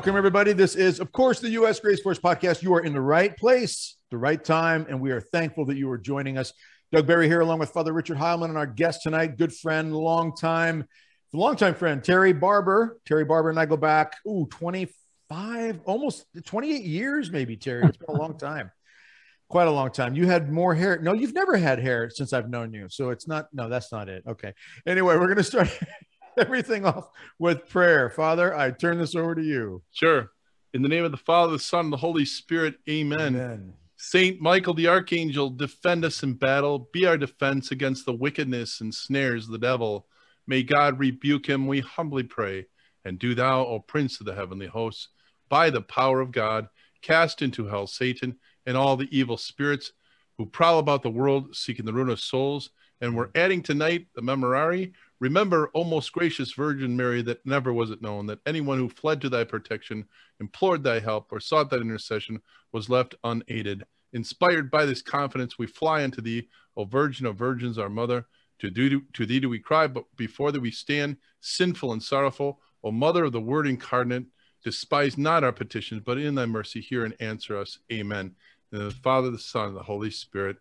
Welcome, everybody. This is, of course, the U.S. Grace Force podcast. You are in the right place, the right time, and we are thankful that you are joining us. Doug Barry here, along with Father Richard Heilman, and our guest tonight, good friend, long time, long time friend, Terry Barber. Terry Barber and I go back, ooh, 25, almost 28 years, maybe, Terry. It's been a long time. Quite a long time. You had more hair. No, you've never had hair since I've known you. So it's not, no, that's not it. Okay. Anyway, we're going to start everything off with prayer. Father, I turn this over to you. Sure. In the name of the Father, the Son, and the Holy Spirit, amen. Amen. Saint Michael the Archangel, defend us in battle, be our defense against the wickedness and snares of the devil. May God rebuke him, we humbly pray. And do thou, O Prince of the heavenly hosts, by the power of God, cast into hell Satan and all the evil spirits who prowl about the world seeking the ruin of souls. And we're adding tonight the Memorare Remember, O most gracious Virgin Mary, that never was it known that anyone who fled to thy protection, implored thy help, or sought thy intercession was left unaided. Inspired by this confidence, we fly unto thee, O Virgin of Virgins, our Mother. To, do, to thee do we cry, but before thee we stand, sinful and sorrowful. O Mother of the Word incarnate, despise not our petitions, but in thy mercy hear and answer us. Amen. In the Father, the Son, and the Holy Spirit.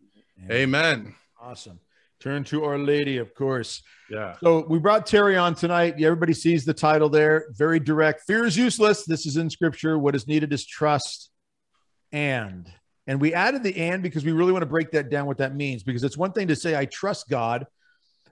Amen. Amen. Awesome. Turn to Our Lady, of course. Yeah. So we brought Terry on tonight. Everybody sees the title there. Very direct. Fear is useless. This is in scripture. What is needed is trust and. And we added the and because we really want to break that down what that means. Because it's one thing to say, I trust God,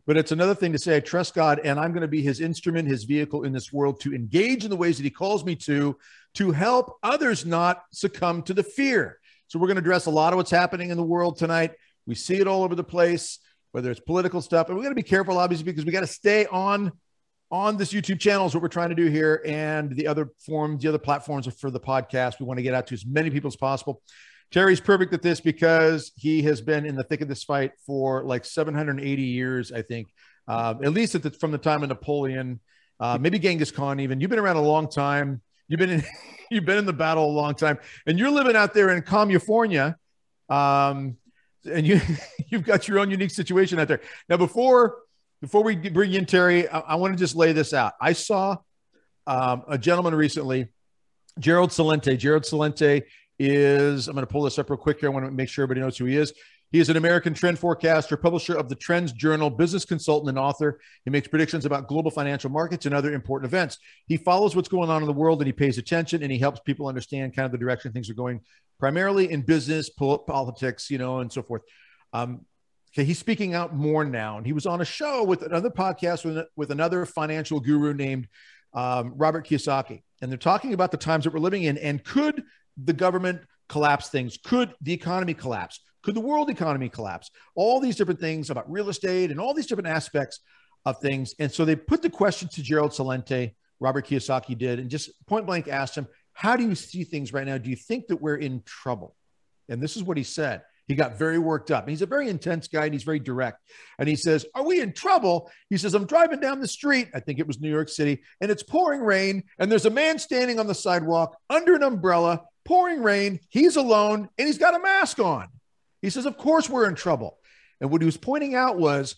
but it's another thing to say, I trust God and I'm going to be his instrument, his vehicle in this world to engage in the ways that he calls me to, to help others not succumb to the fear. So we're going to address a lot of what's happening in the world tonight. We see it all over the place whether it's political stuff. And we got to be careful, obviously, because we got to stay on on this YouTube channel is what we're trying to do here, and the other forms, the other platforms are for the podcast. We want to get out to as many people as possible. Terry's perfect at this because he has been in the thick of this fight for like 780 years, I think, uh, at least at the, from the time of Napoleon, uh, maybe Genghis Khan. Even you've been around a long time. You've been in you've been in the battle a long time, and you're living out there in California. Um, and you you've got your own unique situation out there. Now, before before we bring in Terry, I, I want to just lay this out. I saw um, a gentleman recently, Gerald Celente. Gerald Celente is I'm going to pull this up real quick here. I want to make sure everybody knows who he is. He is an American trend forecaster, publisher of the Trends Journal, business consultant, and author. He makes predictions about global financial markets and other important events. He follows what's going on in the world and he pays attention and he helps people understand kind of the direction things are going, primarily in business, politics, you know, and so forth. Um, okay, he's speaking out more now, and he was on a show with another podcast with, with another financial guru named um, Robert Kiyosaki, and they're talking about the times that we're living in, and could the government collapse things? Could the economy collapse? Could the world economy collapse? All these different things about real estate and all these different aspects of things. And so they put the question to Gerald Celente, Robert Kiyosaki did, and just point blank asked him, How do you see things right now? Do you think that we're in trouble? And this is what he said. He got very worked up. he's a very intense guy and he's very direct. And he says, Are we in trouble? He says, I'm driving down the street. I think it was New York City, and it's pouring rain. And there's a man standing on the sidewalk under an umbrella, pouring rain. He's alone and he's got a mask on. He says, Of course, we're in trouble. And what he was pointing out was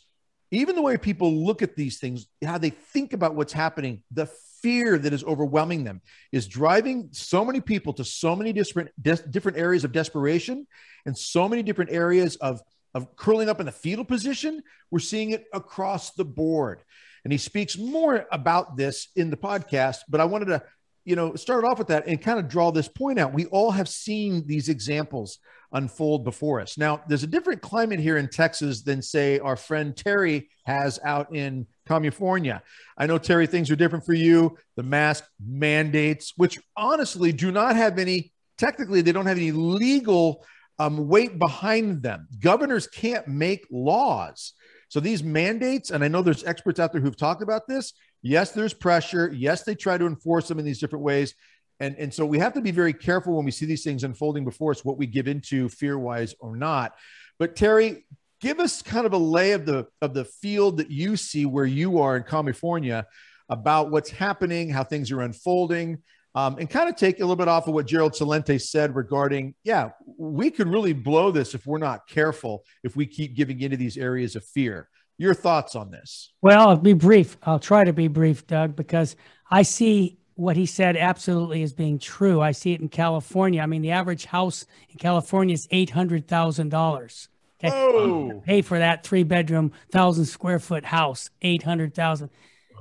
even the way people look at these things, how they think about what's happening, the fear that is overwhelming them is driving so many people to so many different different areas of desperation and so many different areas of of curling up in the fetal position. We're seeing it across the board. And he speaks more about this in the podcast but i wanted to you know start off with that and kind of draw this point out. We all have seen these examples unfold before us. Now, there's a different climate here in Texas than, say, our friend Terry has out in California. I know, Terry, things are different for you. The mask mandates, which honestly do not have any, technically, they don't have any legal um, weight behind them. Governors can't make laws. So these mandates, and I know there's experts out there who've talked about this. Yes, there's pressure. Yes, they try to enforce them in these different ways. And, and so we have to be very careful when we see these things unfolding before us, what we give into fear wise or not. But Terry, give us kind of a lay of the of the field that you see where you are in California about what's happening, how things are unfolding, um, and kind of take a little bit off of what Gerald Celente said regarding, yeah, we could really blow this if we're not careful, if we keep giving into these areas of fear. Your thoughts on this? Well, I'll be brief. I'll try to be brief, Doug, because I see what he said absolutely is being true. I see it in California. I mean, the average house in California is eight hundred thousand dollars. Oh. Pay for that three bedroom, thousand square foot house, eight hundred thousand.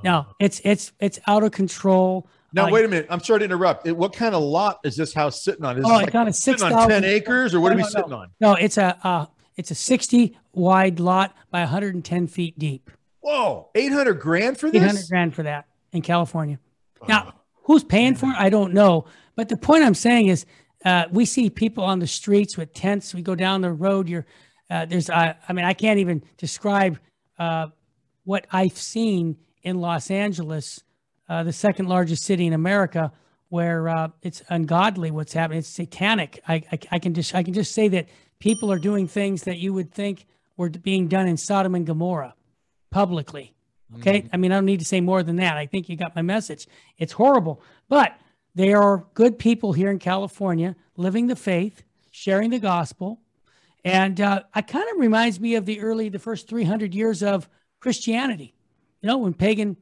Now it's it's it's out of control. Now Uh, wait a minute. I'm sorry to interrupt. It- what kind of lot is this house sitting on? Is Oh, it's on a sitting on ten acres, or what No, are we no, no. sitting on? No, it's a uh, it's a sixty wide lot by one hundred and ten feet deep. Whoa, eight hundred grand for this? Eight hundred this? grand for that in California. Now, who's paying for it? I don't know. But the point I'm saying is, uh, we see people on the streets with tents. We go down the road. You're uh, there's. Uh, I mean, I can't even describe uh, what I've seen in Los Angeles, uh, the second largest city in America, where uh, it's ungodly what's happening. It's satanic. I, I I can just I can just say that people are doing things that you would think were being done in Sodom and Gomorrah publicly. Okay. I mean, I don't need to say more than that. I think you got my message. It's horrible, but they are good people here in California living the faith, sharing the gospel. And uh, it kind of reminds me of the early, the first 300 years of Christianity, you know, when pagan,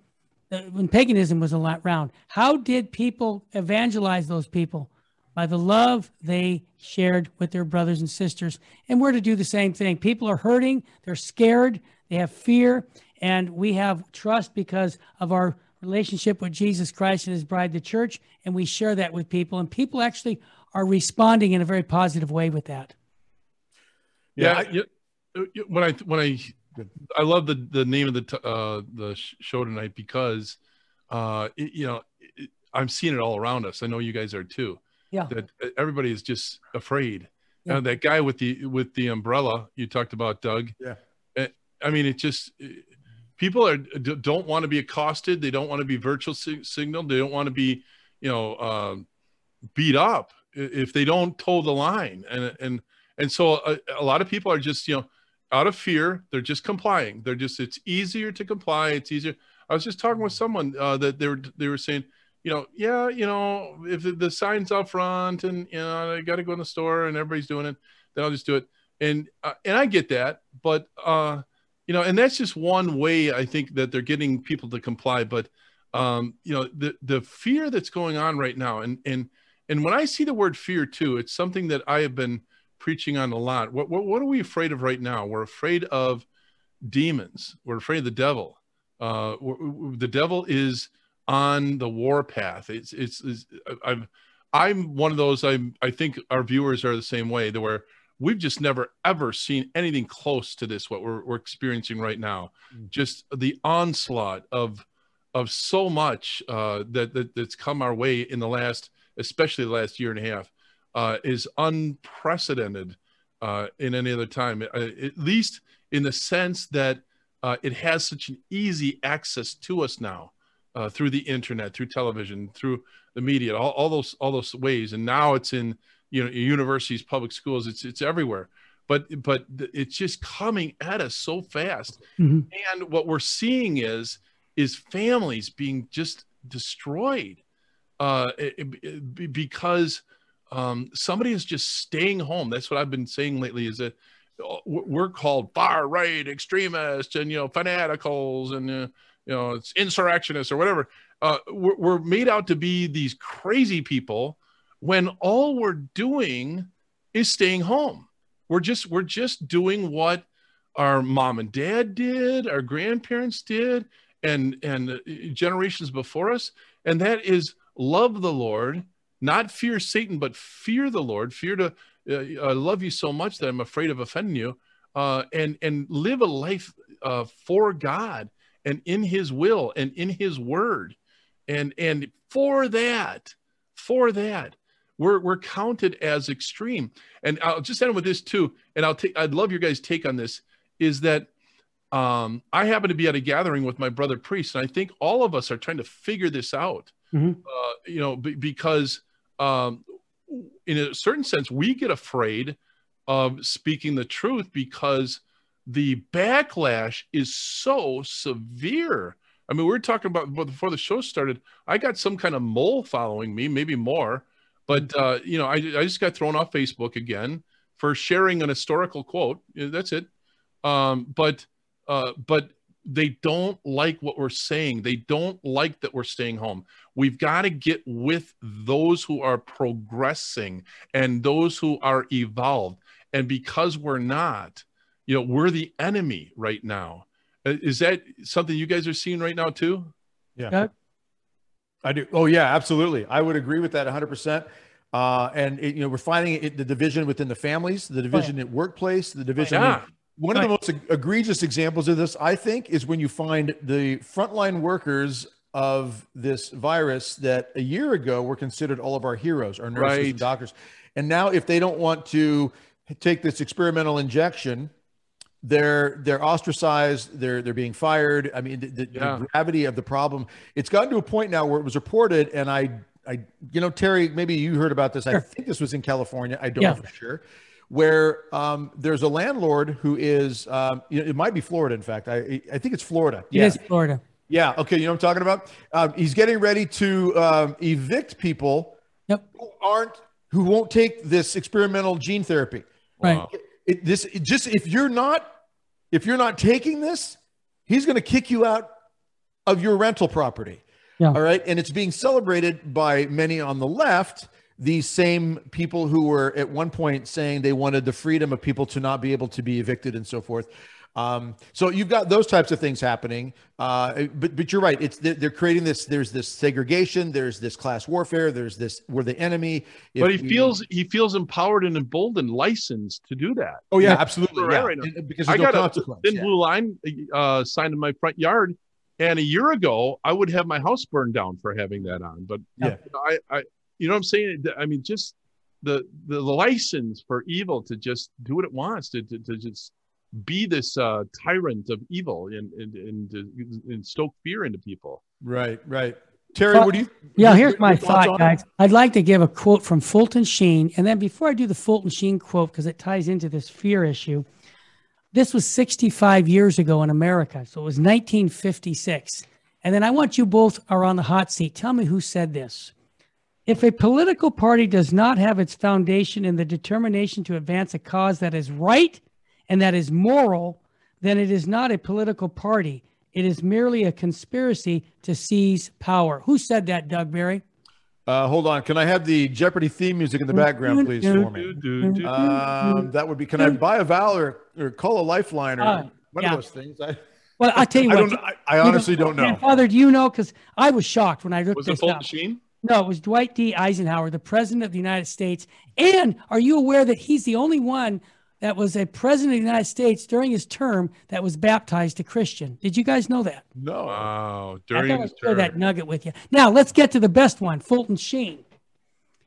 uh, when paganism was around. How did people evangelize those people? By the love they shared with their brothers and sisters. And we're to do the same thing. People are hurting, they're scared, they have fear, and we have trust because of our relationship with Jesus Christ and his bride, the church, and we share that with people. And people actually are responding in a very positive way with that. Yeah, yeah, uh, when I when I I love the the name of the t- uh the show tonight because uh it, you know it, I'm seeing it all around us. I know you guys are too. Yeah. That uh, everybody is just afraid. Yeah. Uh, that guy with the with the umbrella you talked about, Doug. Yeah. Uh, I mean, it just people are don't want to be accosted. They don't want to be virtual sig- signaled. They don't want to be, you know, um, beat up if they don't toe the line. And and and so a, a lot of people are just you know out of fear they're just complying they're just it's easier to comply it's easier i was just talking with someone uh, that they were they were saying you know yeah you know if the, the sign's out front and you know i got to go in the store and everybody's doing it then i'll just do it and uh, and i get that but uh you know and that's just one way i think that they're getting people to comply but um you know the the fear that's going on right now and and and when i see the word fear too it's something that i have been preaching on a lot. What, what, what are we afraid of right now? We're afraid of demons. We're afraid of the devil. Uh, the devil is on the war path. It's, it's, it's I'm, I'm one of those, I'm, I think our viewers are the same way that where we've just never ever seen anything close to this, what we're, we're experiencing right now. Mm. Just the onslaught of, of so much uh, that, that that's come our way in the last, especially the last year and a half uh, is unprecedented uh, in any other time, uh, at least in the sense that uh, it has such an easy access to us now uh, through the internet, through television, through the media, all, all those all those ways. And now it's in you know universities, public schools, it's it's everywhere. But but it's just coming at us so fast. Mhm. And what we're seeing is is families being just destroyed uh, it- it- because um, somebody is just staying home. That's what I've been saying lately. Is that uh, we're called far right extremists and you know fanaticals and uh, you know it's insurrectionists or whatever. Uh, we're, we're made out to be these crazy people when all we're doing is staying home. We're just we're just doing what our mom and dad did, our grandparents did, and and generations before us, and that is love the Lord, not fear Satan, but fear the Lord, fear to uh, uh, love you so much that I'm afraid of offending you, uh, and and live a life uh, for God and in His will and in His Word, and and for that, for that, we're we're counted as extreme. And I'll just end with this too, and I'll take I'd love your guys' take on this. Is that um, I happen to be at a gathering with my brother priest, and I think all of us are trying to figure this out. Mhm. Uh, you know, be, because um, in a certain sense, we get afraid of speaking the truth because the backlash is so severe. I mean, we were talking about before the show started. I got some kind of mole following me, maybe more, but uh, you know, I, I just got thrown off Facebook again for sharing an historical quote. That's it. Um, but uh, but they don't like what we're saying. They don't like that we're staying home. We've got to get with those who are progressing and those who are evolved. And because we're not, you know, we're the enemy right now. Uh, Is that something you guys are seeing right now too? Yeah. I do. Oh yeah, absolutely. I would agree with that 100%. Uh, and it, you know, we're finding it, the division within the families, the division at workplace, the division. Yeah. One of the most egregious examples of this, I think, is when you find the frontline workers of this virus that a year ago were considered all of our heroes, our nurses Right. and doctors. And now, if they don't want to take this experimental injection, they're they're ostracized. They're they're being fired. I mean, the, the, Yeah. the gravity of the problem. It's gotten to a point now where it was reported, and I I you know Terry, maybe you heard about this. I think this was in California. I don't Yeah. know for sure. Where um, there's a landlord who is, um, you know, it might be Florida. In fact, I I think it's Florida. It is Florida. Yeah. Okay. You know what I'm talking about? Um, he's getting ready to um, evict people Yep. who aren't, who won't take this experimental gene therapy. Right. Wow. It, this it just if you're not, if you're not taking this, he's going to kick you out of your rental property. Yeah. All right. And it's being celebrated by many on the left. These same people who were at one point saying they wanted the freedom of people to not be able to be evicted and so forth. Um, so you've got those types of things happening, uh, but but you're right. It's they're, creating this. There's this segregation. There's this class warfare. There's this. We're the enemy. If but he we- feels he feels empowered and emboldened, licensed to do that. Oh yeah, absolutely. Right, Yeah, right now. Because I no got a thin Yeah. blue line uh, sign in my front yard, and a year ago I would have my house burned down for having that on. But Yeah. I, I, you know, what I'm saying, I mean, just the the license for evil to just do what it wants to to, to just be this uh, tyrant of evil and and, and and stoke fear into people. Right, right. Terry, Well, what do you? Yeah, your- here's your my thoughts thought, on it? guys. I'd like to give a quote from Fulton Sheen. And then before I do the Fulton Sheen quote, because it ties into this fear issue, this was 65 years ago in America. So it was 1956. And then I want you both are on the hot seat. Tell me who said this. If a political party does not have its foundation in the determination to advance a cause that is right and that is moral, then it is not a political party. It is merely a conspiracy to seize power. Who said that, Doug Barry? Uh, hold on. Can I have the Jeopardy theme music in the background, please, for me? Um, that would be. Can I buy a vowel or, or call a lifeline or Uh, one yeah. of those things? I, Well, I'll tell you I what. don't. I, I honestly don't know. Father, do you know? Because I was shocked when I looked Was it this Fulton up. Sheen? No, it was Dwight D. Eisenhower, the president of the United States. And are you aware that he's the only one that was a president of the United States during his term that was baptized a Christian? Did you guys know that? No. Wow, I during thought his I'd share that nugget with you. Now let's get to the best one, Fulton Sheen.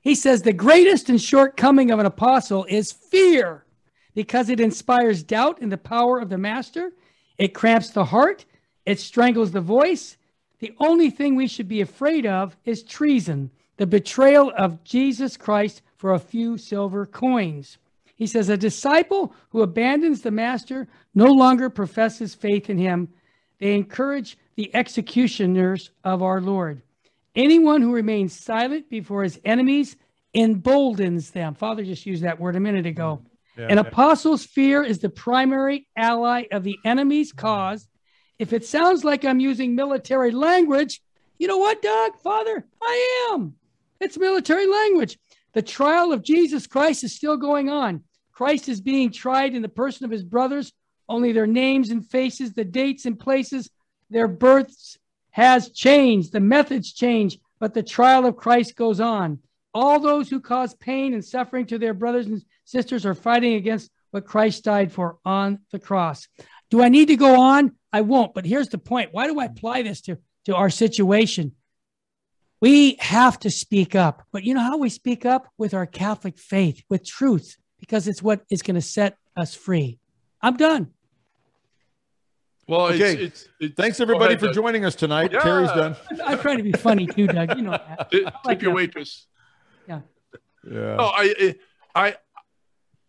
He says the greatest and shortcoming of an apostle is fear, because it inspires doubt in the power of the master. It cramps the heart. It strangles the voice. The only thing we should be afraid of is treason, the betrayal of Jesus Christ for a few silver coins. He says a disciple who abandons the master no longer professes faith in him. They encourage the executioners of our Lord. Anyone who remains silent before his enemies emboldens them. Father just used that word a minute ago. Mm-hmm. An apostle's fear is the primary ally of the enemy's mm-hmm. cause. If it sounds like I'm using military language, you know what, Doug? Father, I am. It's military language. The trial of Jesus Christ is still going on. Christ is being tried in the person of his brothers, only their names and faces, the dates and places, their births has changed. The methods change, but the trial of Christ goes on. All those who cause pain and suffering to their brothers and sisters are fighting against what Christ died for on the cross. Do I need to go on? I won't. But here's the point. Why do I apply this to, to our situation? We have to speak up. But you know how we speak up? With our Catholic faith, with truth, because it's what is going to set us free. I'm done. Well, Okay. it's, it's, it's Thanks everybody ahead, for Doug. joining us tonight. Yeah. Terry's done. I'm trying to be funny too, Doug. You know that. Tip like your that. waitress. Yeah. No, oh, I, I,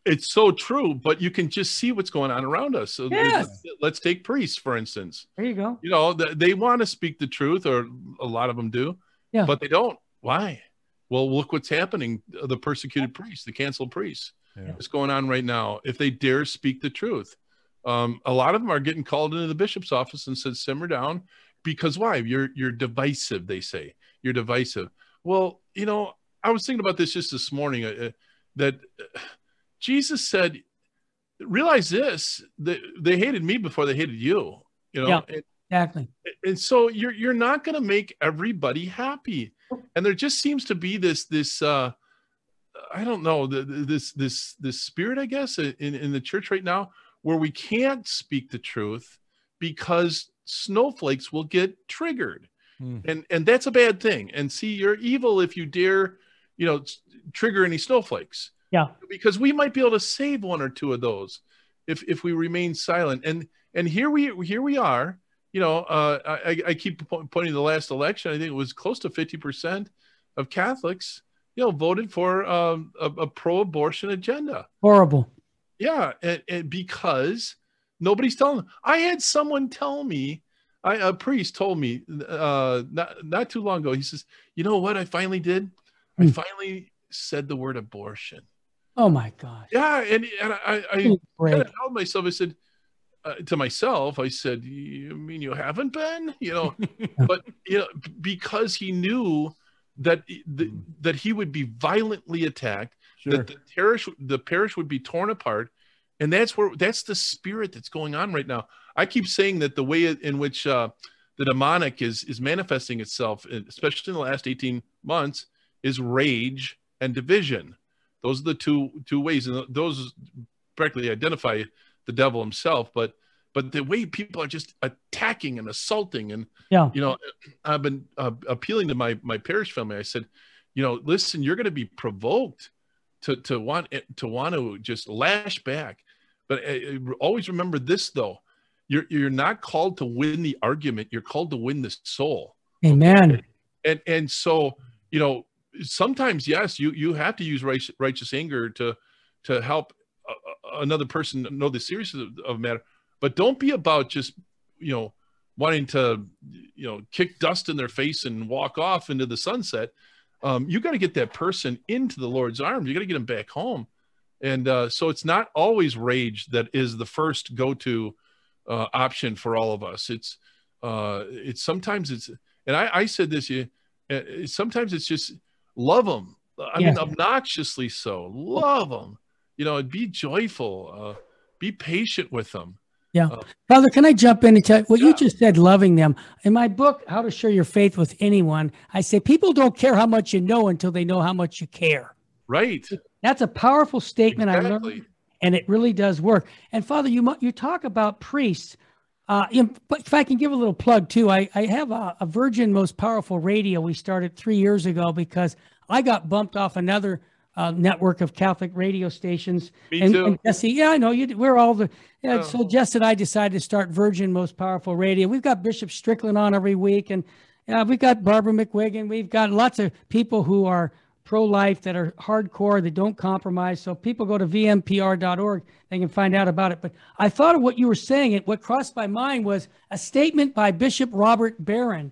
it's so true. But you can just see what's going on around us. So Yes. let's, let's take priests for instance. There you go. You know, th- they want to speak the truth, or a lot of them do. Yeah. But they don't. Why? Well, look what's happening. The persecuted priests, the canceled priests. Yeah. What's going on right now? If they dare speak the truth, Um, a lot of them are getting called into the bishop's office and said, simmer down, because why? You're you're divisive. They say you're divisive. Well, you know, I was thinking about this just this morning. Uh, uh that uh, Jesus said, realize this: that they hated me before they hated you. You know, yeah, and, exactly. And so you're you're not going to make everybody happy, and there just seems to be this this. uh I don't know the, this this this spirit, I guess, in in the church right now, where we can't speak the truth because snowflakes will get triggered, mm. and and that's a bad thing. And see, you're evil if you dare, you know, trigger any snowflakes. Yeah, because we might be able to save one or two of those if if we remain silent. And and here we here we are. You know, uh, I, I keep pointing to the last election. I think it was close to fifty percent of Catholics you know, voted for um, a, a pro-abortion agenda. Horrible. Yeah, and, and, because nobody's telling them. I had someone tell me, I, a priest told me uh, not not too long ago. He says, "You know what? I finally did. I hmm. finally said the word abortion." Oh my God. Yeah, and, and I, I kind of held myself. I said uh, to myself, I said, "You mean you haven't been?" You know, but you know, because he knew that the, hmm. that he would be violently attacked, sure. that the parish the parish would be torn apart, and that's where that's the spirit that's going on right now. I keep saying that the way in which uh, the demonic is is manifesting itself, especially in the last eighteen months, is rage and division. Those are the two two ways, and those directly identify the devil himself. But but the way people are just attacking and assaulting and yeah. you know i've been uh, appealing to my my parish family. I said you know listen you're going to be provoked to to want to want to just lash back. But uh, always remember this though. You're you're not called to win the argument. You're called to win the soul. Amen. Okay? and and so you know sometimes yes you you have to use righteous, righteous anger to to help another person know the seriousness of, of matter but don't be about just you know wanting to you know kick dust in their face and walk off into the sunset. Um, you got to get that person into the lord's arms. You got to get them back home. And uh, so it's not always rage that is the first go-to uh, option for all of us. It's uh, it's sometimes it's and i, I said this you uh, sometimes it's just love them i yeah. mean obnoxiously so. Love them you know be joyful uh, be patient with them yeah. Uh, Father, can I jump in and tell you what yeah. you just said, loving them? In my book, How to Share Your Faith with Anyone, I say people don't care how much you know until they know how much you care. Right. That's a powerful statement exactly. I learned, and it really does work. And Father, you you talk about priests. Uh, if I can give a little plug too, I, I have a, a Virgin Most Powerful Radio we started three years ago because I got bumped off another uh, network of Catholic radio stations. Me and, too. And Jesse, yeah, I know you. We're all the. Yeah, oh. So Jess and I decided to start Virgin Most Powerful Radio. We've got Bishop Strickland on every week, and yeah, we've got Barbara McGuigan. We've got lots of people who are pro-life that are hardcore that don't compromise. So people go to vmpr.org, they can find out about it. But I thought of what you were saying. It what crossed my mind was a statement by Bishop Robert Barron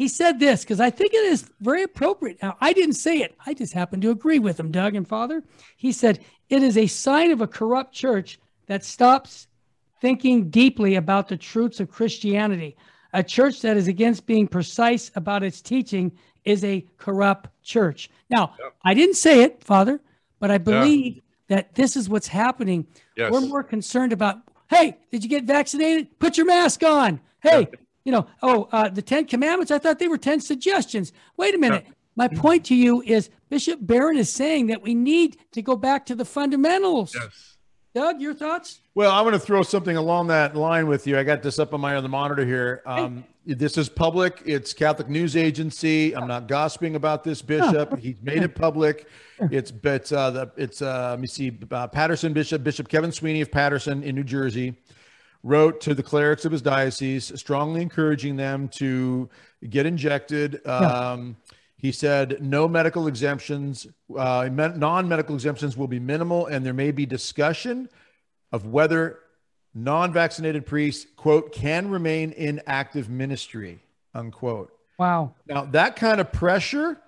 he said this because I think it is very appropriate. Now, I didn't say it, I just happen to agree with him, Doug and Father. He said, It is a sign of a corrupt church that stops thinking deeply about the truths of Christianity. A church that is against being precise about its teaching is a corrupt church. Now. I didn't say it, Father, but I believe yeah. that this is what's happening. Yes. We're more concerned about, hey, did you get vaccinated? Put your mask on. Hey, yeah you know, oh, uh, the Ten Commandments, I thought they were 10 suggestions. Wait a minute. My point to you is Bishop Barron is saying that we need to go back to the fundamentals. Yes. Doug, your thoughts? Well, I want to throw something along that line with you. I got this up on my other monitor here. Um, hey. This is public. It's Catholic News Agency. I'm not gossiping about this bishop. He's made it public. It's but uh, the, it's uh, let me see uh, Paterson Bishop Bishop Kevin Sweeney of Paterson in New Jersey wrote to the clerics of his diocese, strongly encouraging them to get injected. Um, He said no medical exemptions, uh, non medical exemptions will be minimal, and there may be discussion of whether non vaccinated priests, quote, can remain in active ministry, unquote. Wow. Now, that kind of pressure,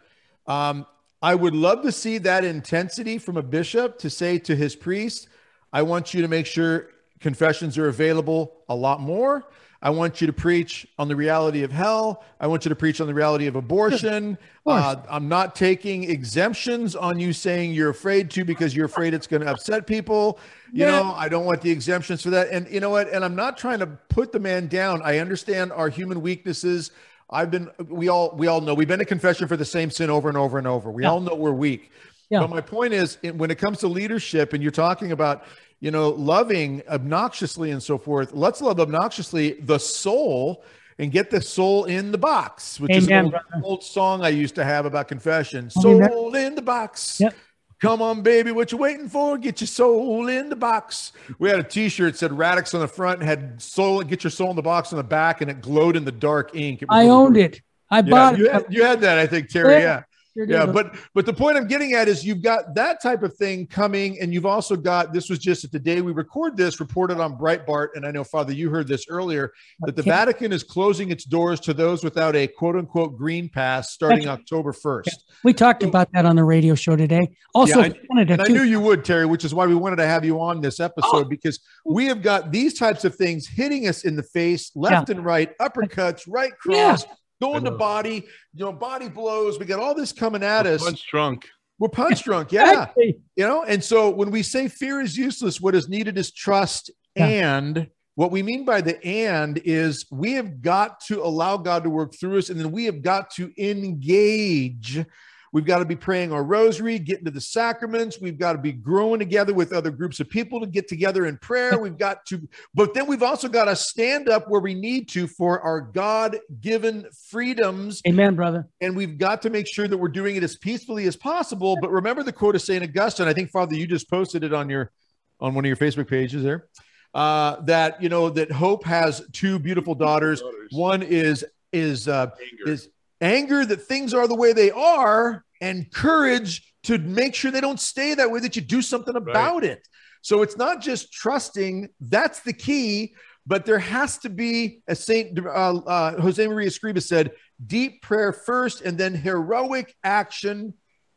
um, I would love to see that intensity from a bishop to say to his priest, I want you to make sure confessions are available a lot more. I want you to preach on the reality of hell. I want you to preach on the reality of abortion. Of Uh, I'm not taking exemptions on you saying you're afraid to because you're afraid it's going to upset people. You Yeah. know, I don't want the exemptions for that. And you know what? And I'm not trying to put the man down. I understand our human weaknesses. I've been, we all, we all know we've been in confession for the same sin over and over and over. We Yeah. all know we're weak. Yeah. But my point is, when it comes to leadership, and you're talking about, you know, loving obnoxiously and so forth, let's love obnoxiously the soul and get the soul in the box, which is an Amen, old, old song I used to have about confession. Oh, amen. Soul in the box. Yep. Come on, baby, what you waiting for? Get your soul in the box. We had a T-shirt said Radix on the front, and had soul, get your soul in the box on the back, and it glowed in the dark ink. I really owned it. I Yeah, bought you it. had, you had that, I think, Terry. Yeah. Yeah. Yeah, but but the point I'm getting at is you've got that type of thing coming, and you've also got this was just at the day we record this reported on Breitbart, and I know Father you heard this earlier that the Vatican is closing its doors to those without a quote unquote green pass starting That's- October 1st. we talked about that on the radio show today. Also, Yeah, I- I knew you would, Terry, which is why we wanted to have you on this oh. episode because we have got these types of things hitting us in the face, left and right, uppercuts, right Yeah. cross, going to body, you know, body blows. We got all this coming at us. Punch drunk. We're punch drunk, yeah. You know, and so when we say fear is useless, what is needed is trust. Yeah. And what we mean by the and is we have got to allow God to work through us, and then we have got to engage. We've got to be praying our rosary, getting to the sacraments. We've got to be growing together with other groups of people to get together in prayer. We've got to, but then we've also got to stand up where we need to for our God given freedoms Amen, brother. and we've got to make sure that we're doing it as peacefully as possible. But remember the quote of Saint Augustine. I think Father, you just posted it on your on one of your Facebook pages there. Uh, that you know that hope has two beautiful daughters. Daughters. One is is uh, Anger. is anger that things are the way they are, and courage to make sure they don't stay that way. That you do something about it. So it's not just trusting. That's the key. But there has to be, as Saint uh, uh, Jose Maria Escriva said, deep prayer first, and then heroic action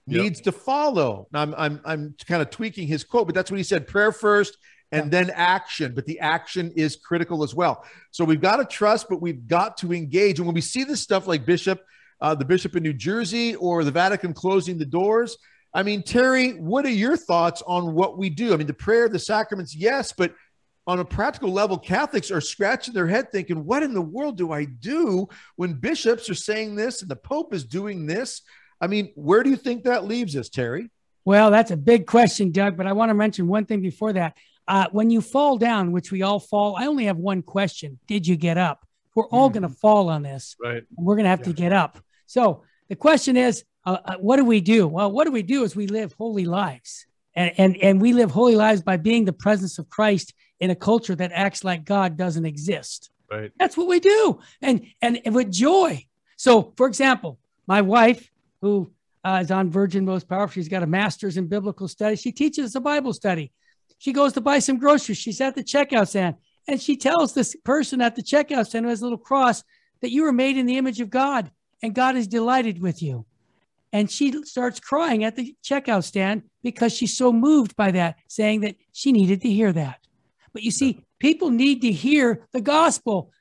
Yep. needs to follow. Now, I'm, I'm, I'm kind of tweaking his quote, but that's what he said prayer first and then action. But the action is critical as well. So we've got to trust, but we've got to engage. And when we see this stuff like Bishop, uh, the Bishop in New Jersey or the Vatican closing the doors, I mean, Terry, what are your thoughts on what we do? I mean, the prayer, the sacraments, yes, but on a practical level, Catholics are scratching their head thinking, what in the world do I do when bishops are saying this and the Pope is doing this? I mean, where do you think that leaves us, Terry? Well, that's a big question, Doug, but I want to mention one thing before that. Uh, when you fall down, which we all fall, I only have one question Did you get up? We're all Mhm. going to fall on this. Right. we're going to have to get up. So the question is, uh, uh, what do we do? Well, what do we do is we live holy lives, and and and we live holy lives by being the presence of Christ in a culture that acts like God doesn't exist. Right. That's what we do, and and, and with joy. So, for example, my wife, who uh, is on Virgin Most Powerful, she's got a master's in biblical studies. She teaches a Bible study. She goes to buy some groceries. She's at the checkout stand, and she tells this person at the checkout stand who has a little cross that you were made in the image of God, and God is delighted with you. And she starts crying at the checkout stand because she's so moved by that, saying that she needed to hear that. But you see, people need to hear the gospel.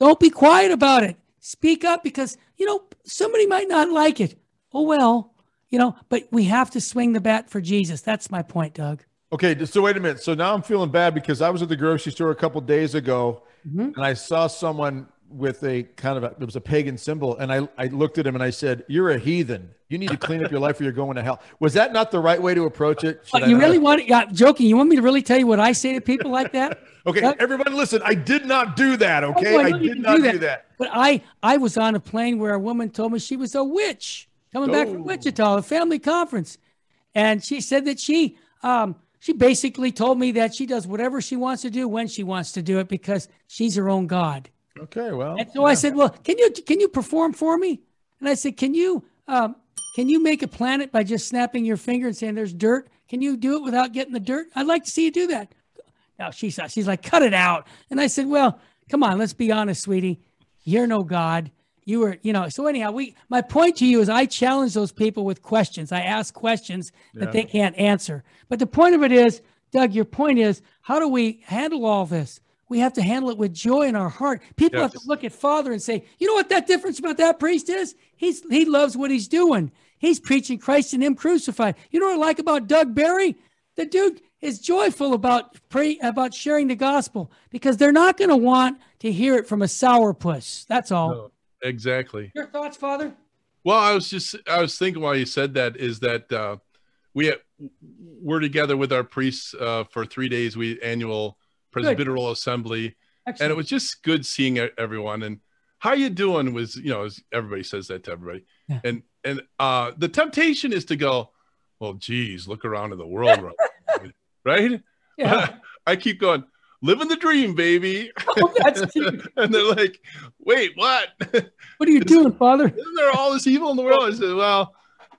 Don't be quiet about it. Speak up because, you know, somebody might not like it. Oh, well, you know, but we have to swing the bat for Jesus. That's my point, Doug. Okay, so wait a minute. So now I'm feeling bad because I was at the grocery store a couple days ago Mhm. and I saw someone with a kind of a, it was a pagan symbol. And I, I looked at him and I said, You're a heathen. You need to clean up your life or you're going to hell. Was that not the right way to approach it? Should you really want to, yeah, joking, you want me to really tell you what I say to people like that? Okay, That- everyone listen. I did not do that. Okay. Oh, I I did not do do that. that. But I, I was on a plane where a woman told me she was a witch coming back from Oh. Wichita, a family conference, and she said that she, um, she basically told me that she does whatever she wants to do when she wants to do it because she's her own god. Okay, well. And so I said, "Well, can you can you perform for me?" And I said, "Can you um, can you make a planet by just snapping your finger and saying there's dirt? Can you do it without getting the dirt? I'd like to see you do that." Now she's she's like, "Cut it out." And I said, "Well, come on, let's be honest, sweetie. You're no god. You were, you know." So anyhow, we my point to you is I challenge those people with questions. I ask questions that Yeah. they can't answer. But the point of it is, Doug, your point is how do we handle all this? We have to handle it with joy in our heart. People Yes. have to look at Father and say, you know what that difference about that priest is? He's he loves what he's doing. He's preaching Christ and Him crucified. You know what I like about Doug Barry? The dude is joyful about pray about sharing the gospel because they're not going to want to hear it from a sourpuss. That's all. No, exactly. Your thoughts, Father? Well, I was just I was thinking while you said that is that uh, we we're together with our priests uh, for three days. We annual Presbyteral Assembly, and it was just good seeing everyone. And how you doing was you know as everybody says that to everybody, Yeah. and and uh, the temptation is to go, well, geez, look around in the world, right? right? yeah. I keep going, living the dream, baby. Oh, that's cute. and they're like, wait, what? What are you doing, Father? isn't there all this evil in the world? I said, well,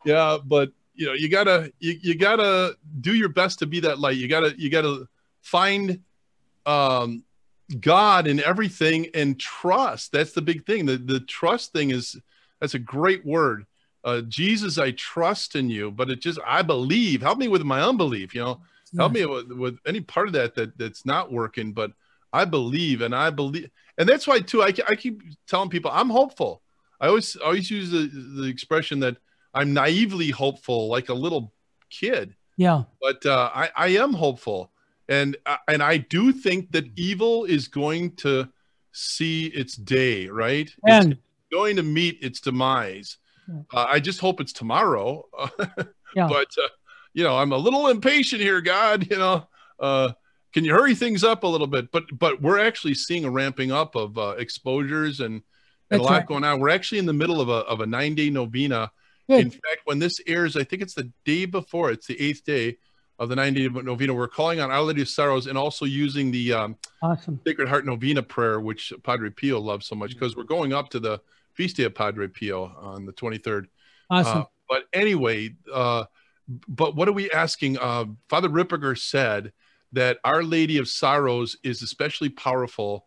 yeah, but you know, you gotta you, you gotta do your best to be that light. You gotta you gotta find um God in everything and trust. That's the big thing. The the trust thing is that's a great word. Uh Jesus, I trust in you, but it just I believe. Help me with my unbelief, you know. Help me with, with any part of that, that that's not working, but I believe and I believe and that's why too I, I keep telling people i'm hopeful i always always use the, the expression that i'm naively hopeful like a little kid Yeah. but uh, I, I am hopeful and uh, and i do think that evil is going to see its day right? It's And going to meet its demise. Uh, i just hope it's tomorrow. Yeah. but uh, you know i'm a little impatient here god you know. Uh, can you hurry things up a little bit? But but we're actually seeing a ramping up of uh, exposures and, and a lot right. going on. We're actually in the middle of a, of a nine day novena. Good. in fact when this airs i think it's the day before it's the eighth day of the 90 novena we're calling on our lady of sorrows and also using the um, awesome. sacred heart novena prayer which padre pio loves so much Mm-hmm. because we're going up to the feast day of padre pio on the 23rd Awesome. uh, but anyway, uh, but what are we asking? Uh, Father Ripperger said that Our Lady of Sorrows is especially powerful.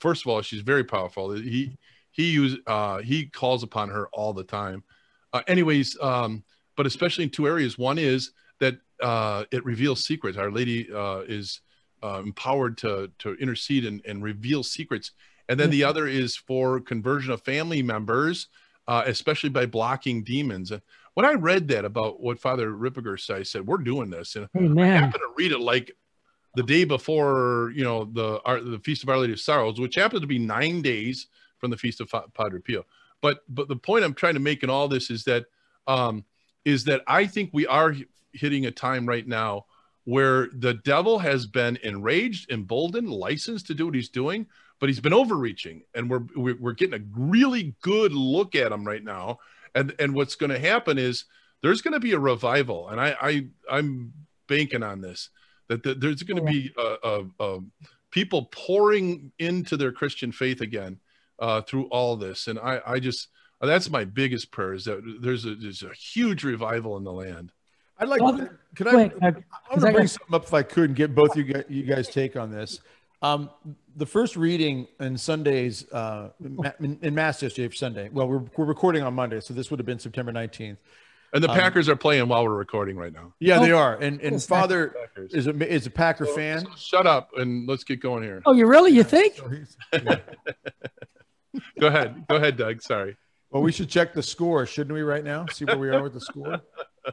First of all, she's very powerful. He he use uh, he calls upon her all the time. Uh, anyways, um, but especially in two areas. One is that uh, it reveals secrets. Our Lady uh, is uh, empowered to to intercede and, and reveal secrets. And then the other is for conversion of family members uh, especially by blocking demons. And when I read that about what Father Ripperger said, I said, "We're doing this." And I Amen. happened to read it like the day before, you know, the our, the Feast of Our Lady of Sorrows, which happened to be nine days from the Feast of Padre Pio. But but the point I'm trying to make in all this is that um, is that I think we are hitting a time right now where the devil has been enraged, emboldened, licensed to do what he's doing, but he's been overreaching, and we're we're, getting a really good look at him right now. And and what's going to happen is there's going to be a revival, and I, I I'm banking on this that, that there's going to be people pouring into their Christian faith again uh, through all this, and I I just that's my biggest prayer is that there's a there's a huge revival in the land. I'd like. Well, could Go I? ahead, I want to bring something up if I could and get both you guys, you guys take on this. Um, the first reading in Sunday's uh, in, in Mass yesterday for Sunday. Well, we're, we're recording on Monday, so this would have been September 19th. And the Um, Packers are playing while we're recording right now. Yeah, Oh, they are. And and Father Packers. is a is a Packer fan. So shut up and let's get going here. Oh, you really? You think? So he's- yeah. Go ahead. Go ahead, Doug. Sorry. Well, we should check the score, shouldn't we? Right now, see where we are with the score.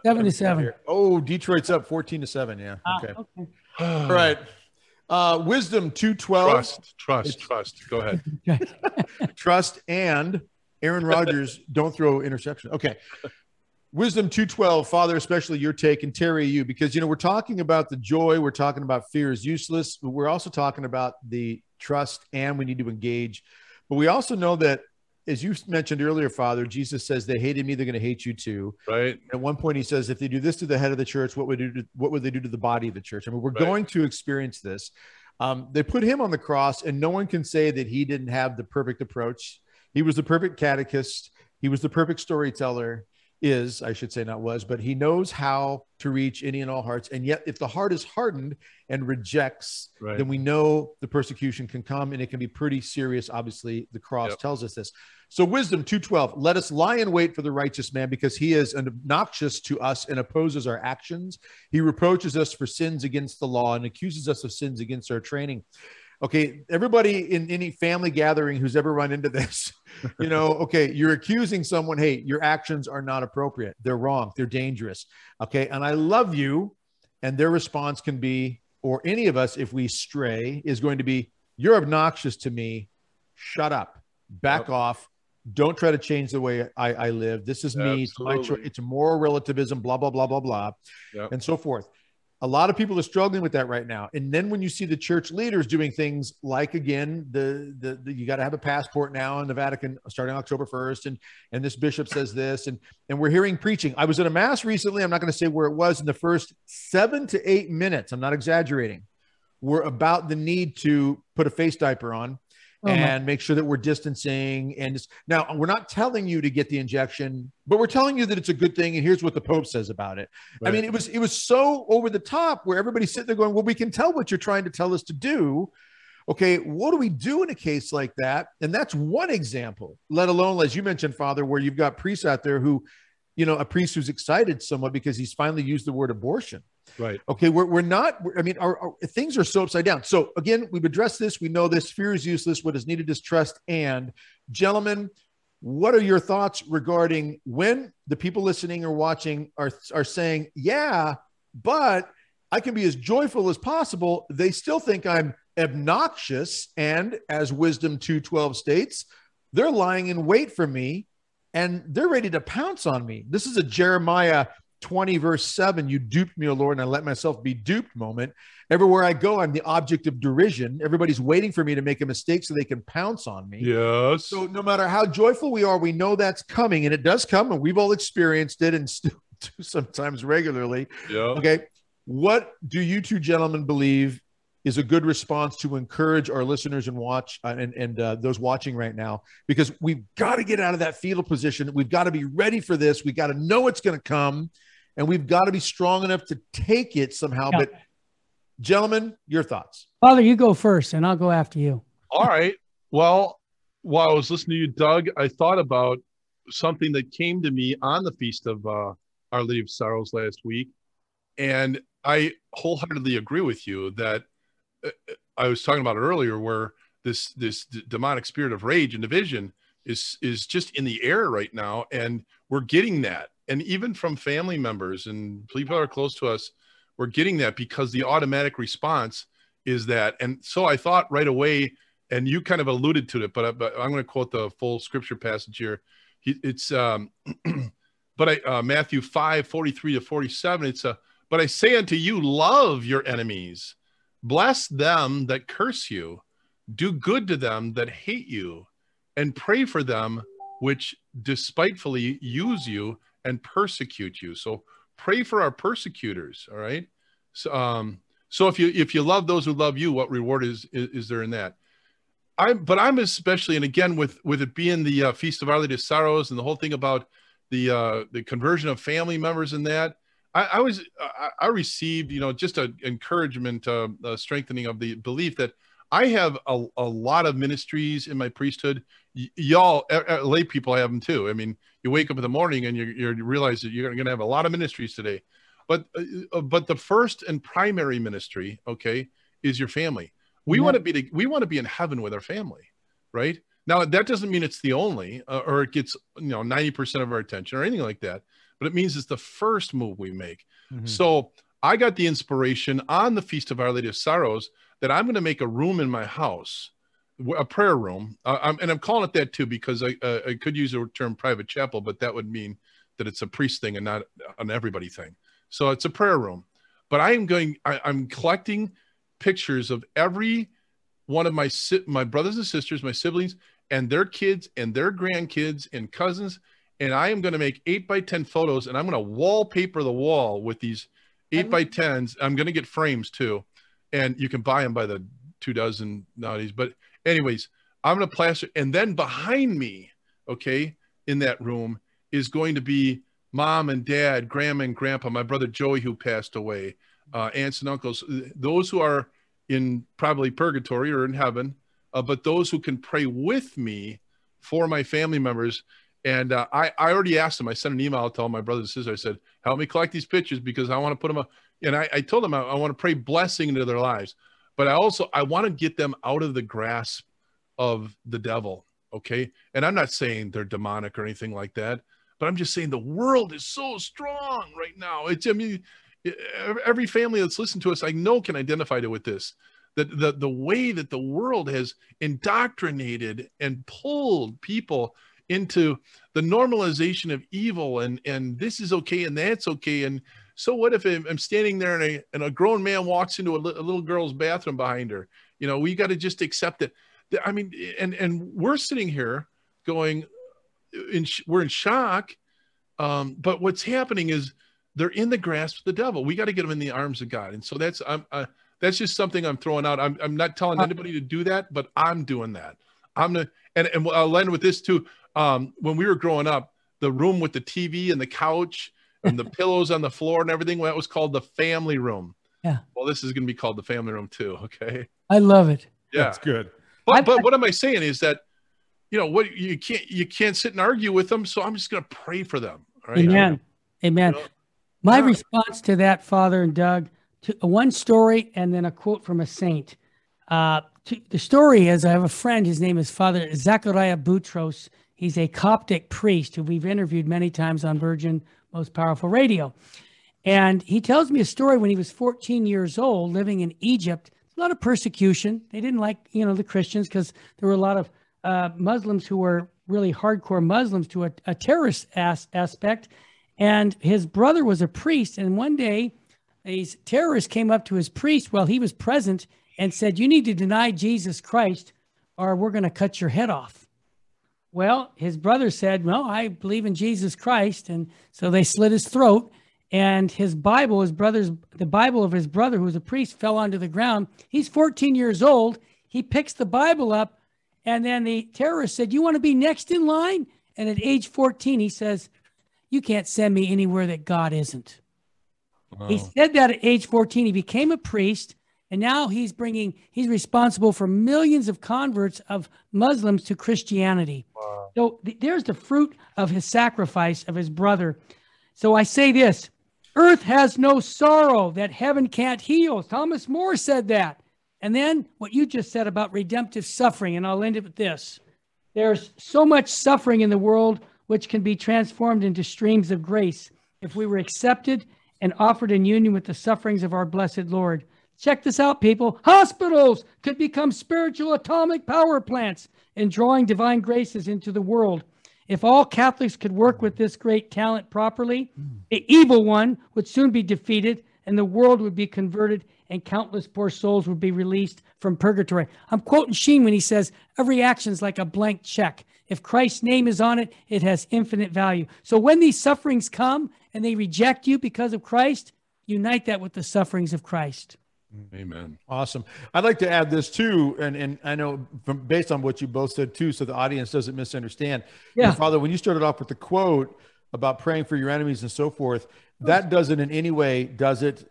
Seven to seven. Oh, Detroit's up 14 to seven. Yeah. Ah, Okay. okay. All right. Uh, wisdom 212. Trust, trust, trust. Go ahead. trust and Aaron Rodgers don't throw interception. Okay. Wisdom 212, Father, especially your take and Terry, you, because, you know, we're talking about the joy, we're talking about fear is useless, but we're also talking about the trust and we need to engage. But we also know that, as you mentioned earlier, Father, Jesus says they hated me, they're going to hate you too. Right. At one point, he says, if they do this to the head of the church, what would do to, what would they do to the body of the church? I mean, we're Right. going to experience this. Um, they put him on the cross, and no one can say that he didn't have the perfect approach. He was the perfect catechist. He was the perfect storyteller. Is, I should say, not was, but he knows how to reach any and all hearts. And yet, if the heart is hardened and rejects, Right. then we know the persecution can come and it can be pretty serious. Obviously, the cross Yep. tells us this. So, wisdom 212 let us lie in wait for the righteous man because he is obnoxious to us and opposes our actions. He reproaches us for sins against the law and accuses us of sins against our training. Okay, everybody in any family gathering who's ever run into this, you know, okay, you're accusing someone, hey, your actions are not appropriate. They're wrong. They're dangerous. Okay, and I love you. And their response can be, or any of us, if we stray, is going to be, you're obnoxious to me. Shut up. Back Yep. off. Don't try to change the way I, I live. This is me. It's my choice. It's moral relativism, blah, blah, blah, blah, blah, Yep. and so forth. A lot of people are struggling with that right now. And then when you see the church leaders doing things like again, the the, the you got to have a passport now in the Vatican starting October 1st, and and this bishop says this, and and we're hearing preaching. I was at a mass recently. I'm not going to say where it was in the first seven to eight minutes. I'm not exaggerating. Were about the need to put a face diaper on Oh, and make sure that we're distancing. And just, now we're not telling you to get the injection, but we're telling you that it's a good thing. And here's what the Pope says about it. I mean, it was it was so over the top where everybody's sitting there going, "Well, we can tell what you're trying to tell us to do." Okay, what do we do in a case like that? And that's one example. Let alone, as you mentioned, Father, where you've got priests out there who, you know, a priest who's excited somewhat because he's finally used the word abortion. Right. Okay, we're, we're not, I mean, our, our things are so upside down. So, again, we've addressed this. We know this. Fear is useless. What is needed is trust. And, gentlemen, what are your thoughts regarding when the people listening or watching are, are saying, yeah, but I can be as joyful as possible? They still think I'm obnoxious. And as Wisdom 212 states, they're lying in wait for me and they're ready to pounce on me. This is a Jeremiah 20, verse 7. You duped me, O Lord, and I let myself be duped moment. Everywhere I go, I'm the object of derision. Everybody's waiting for me to make a mistake so they can pounce on me. Yes. So no matter how joyful we are, we know that's coming and it does come, and we've all experienced it and still do sometimes regularly. yeah. Okay. What do you two gentlemen believe is a good response to encourage our listeners and watch uh, and, and uh, those watching right now? Because we've got to get out of that fetal position. We've got to be ready for this. We got to know it's going to come and we've got to be strong enough to take it somehow. Yeah. But gentlemen, your thoughts. Father, you go first, and I'll go after you. All right. Well, while I was listening to you, Doug, I thought about something that came to me on the feast of uh, Our Lady of Sorrows last week, and I wholeheartedly agree with you that I was talking about earlier, where this this d- demonic spirit of rage and division is is just in the air right now, and we're getting that, and even from family members and people that are close to us, we're getting that because the automatic response is that, and so I thought right away and you kind of alluded to it, but, I, but I'm going to quote the full scripture passage here. He, it's um, but I uh, Matthew 5, 43 to 47. It's a but I say unto you, love your enemies, bless them that curse you, do good to them that hate you, and pray for them which despitefully use you and persecute you. So pray for our persecutors. All right. So um, so if you if you love those who love you, what reward is is, is there in that? I'm, but I'm especially, and again, with with it being the uh, Feast of Our Lady of Sorrows and the whole thing about the uh, the conversion of family members and that, I, I was I, I received, you know, just an encouragement, uh, a strengthening of the belief that I have a, a lot of ministries in my priesthood. Y- y'all, uh, uh, lay people have them too. I mean, you wake up in the morning and you you realize that you're going to have a lot of ministries today, but uh, but the first and primary ministry, okay, is your family we Yeah. want to be to, we want to be in heaven with our family right now that doesn't mean it's the only uh, or it gets you know 90% of our attention or anything like that but it means it's the first move we make Mm-hmm. so i got the inspiration on the feast of our lady of sorrows that i'm going to make a room in my house a prayer room uh, I'm, and i'm calling it that too because I, uh, I could use the term private chapel but that would mean that it's a priest thing and not an everybody thing so it's a prayer room but i am going I, i'm collecting pictures of every one of my si- my brothers and sisters, my siblings, and their kids and their grandkids and cousins. And I am going to make eight by ten photos, and I'm going to wallpaper the wall with these eight by tens. I'm going to get frames too, and you can buy them by the two dozen nowadays. But anyways, I'm going to plaster, and then behind me, okay, in that room is going to be mom and dad, grandma and grandpa, my brother Joey, who passed away, uh, aunts and uncles, those who are in probably purgatory or in heaven, uh, but those who can pray with me for my family members. And uh, I, I already asked them, I sent an email to all my brothers and sisters. I said, help me collect these pictures because I want to put them up. And I, I told them I, I want to pray blessing into their lives. But I also, I want to get them out of the grasp of the devil. Okay. And I'm not saying they're demonic or anything like that, but I'm just saying the world is so strong right now. It's, I mean, every family that's listened to us, I know can identify with this. That the, the way that the world has indoctrinated and pulled people into the normalization of evil and and this is okay and that's okay and so what if i'm standing there and a, and a grown man walks into a, li- a little girl's bathroom behind her you know we got to just accept it i mean and and we're sitting here going in we're in shock um, but what's happening is they're in the grasp of the devil. We got to get them in the arms of God. And so that's I'm uh, that's just something I'm throwing out. I'm I'm not telling uh, anybody to do that, but I'm doing that. I'm gonna and and I'll end with this too. Um, when we were growing up, the room with the TV and the couch and the pillows on the floor and everything that was called the family room. Yeah. Well, this is gonna be called the family room too. Okay. I love it. Yeah, that's good. But but what am I saying is that you know what you can't you can't sit and argue with them. So I'm just gonna pray for them. Right? Amen. Amen. You know? My response to that, Father and Doug, to one story and then a quote from a saint. Uh, to, the story is I have a friend, his name is Father Zachariah Boutros. He's a Coptic priest who we've interviewed many times on Virgin Most Powerful Radio. And he tells me a story when he was 14 years old, living in Egypt. A lot of persecution. They didn't like, you know, the Christians because there were a lot of uh, Muslims who were really hardcore Muslims to a, a terrorist as- aspect. And his brother was a priest. And one day, these terrorists came up to his priest while he was present and said, You need to deny Jesus Christ or we're going to cut your head off. Well, his brother said, Well, I believe in Jesus Christ. And so they slit his throat. And his Bible, his brother's, the Bible of his brother, who was a priest, fell onto the ground. He's 14 years old. He picks the Bible up. And then the terrorist said, You want to be next in line? And at age 14, he says, you can't send me anywhere that God isn't. Wow. He said that at age 14. He became a priest, and now he's bringing, he's responsible for millions of converts of Muslims to Christianity. Wow. So th- there's the fruit of his sacrifice of his brother. So I say this Earth has no sorrow that heaven can't heal. Thomas More said that. And then what you just said about redemptive suffering, and I'll end it with this. There's so much suffering in the world which can be transformed into streams of grace if we were accepted and offered in union with the sufferings of our blessed Lord. Check this out, people. Hospitals could become spiritual atomic power plants in drawing divine graces into the world. If all Catholics could work with this great talent properly, hmm. the evil one would soon be defeated and the world would be converted and countless poor souls would be released from purgatory. I'm quoting Sheen when he says, Every action is like a blank check. If Christ's name is on it, it has infinite value. So when these sufferings come and they reject you because of Christ, unite that with the sufferings of Christ. Amen. Awesome. I'd like to add this too, and and I know from based on what you both said too, so the audience doesn't misunderstand. Yeah. Father, when you started off with the quote about praying for your enemies and so forth, that doesn't in any way does it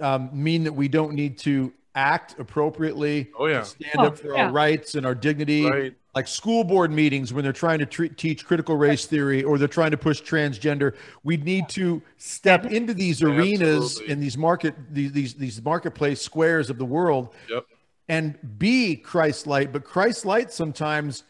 um, mean that we don't need to act appropriately. Oh yeah. Stand oh, up for yeah. our rights and our dignity. Right like school board meetings when they're trying to teach critical race theory or they're trying to push transgender we need to step into these arenas in these market these, these these marketplace squares of the world yep. and be christ light but christ light sometimes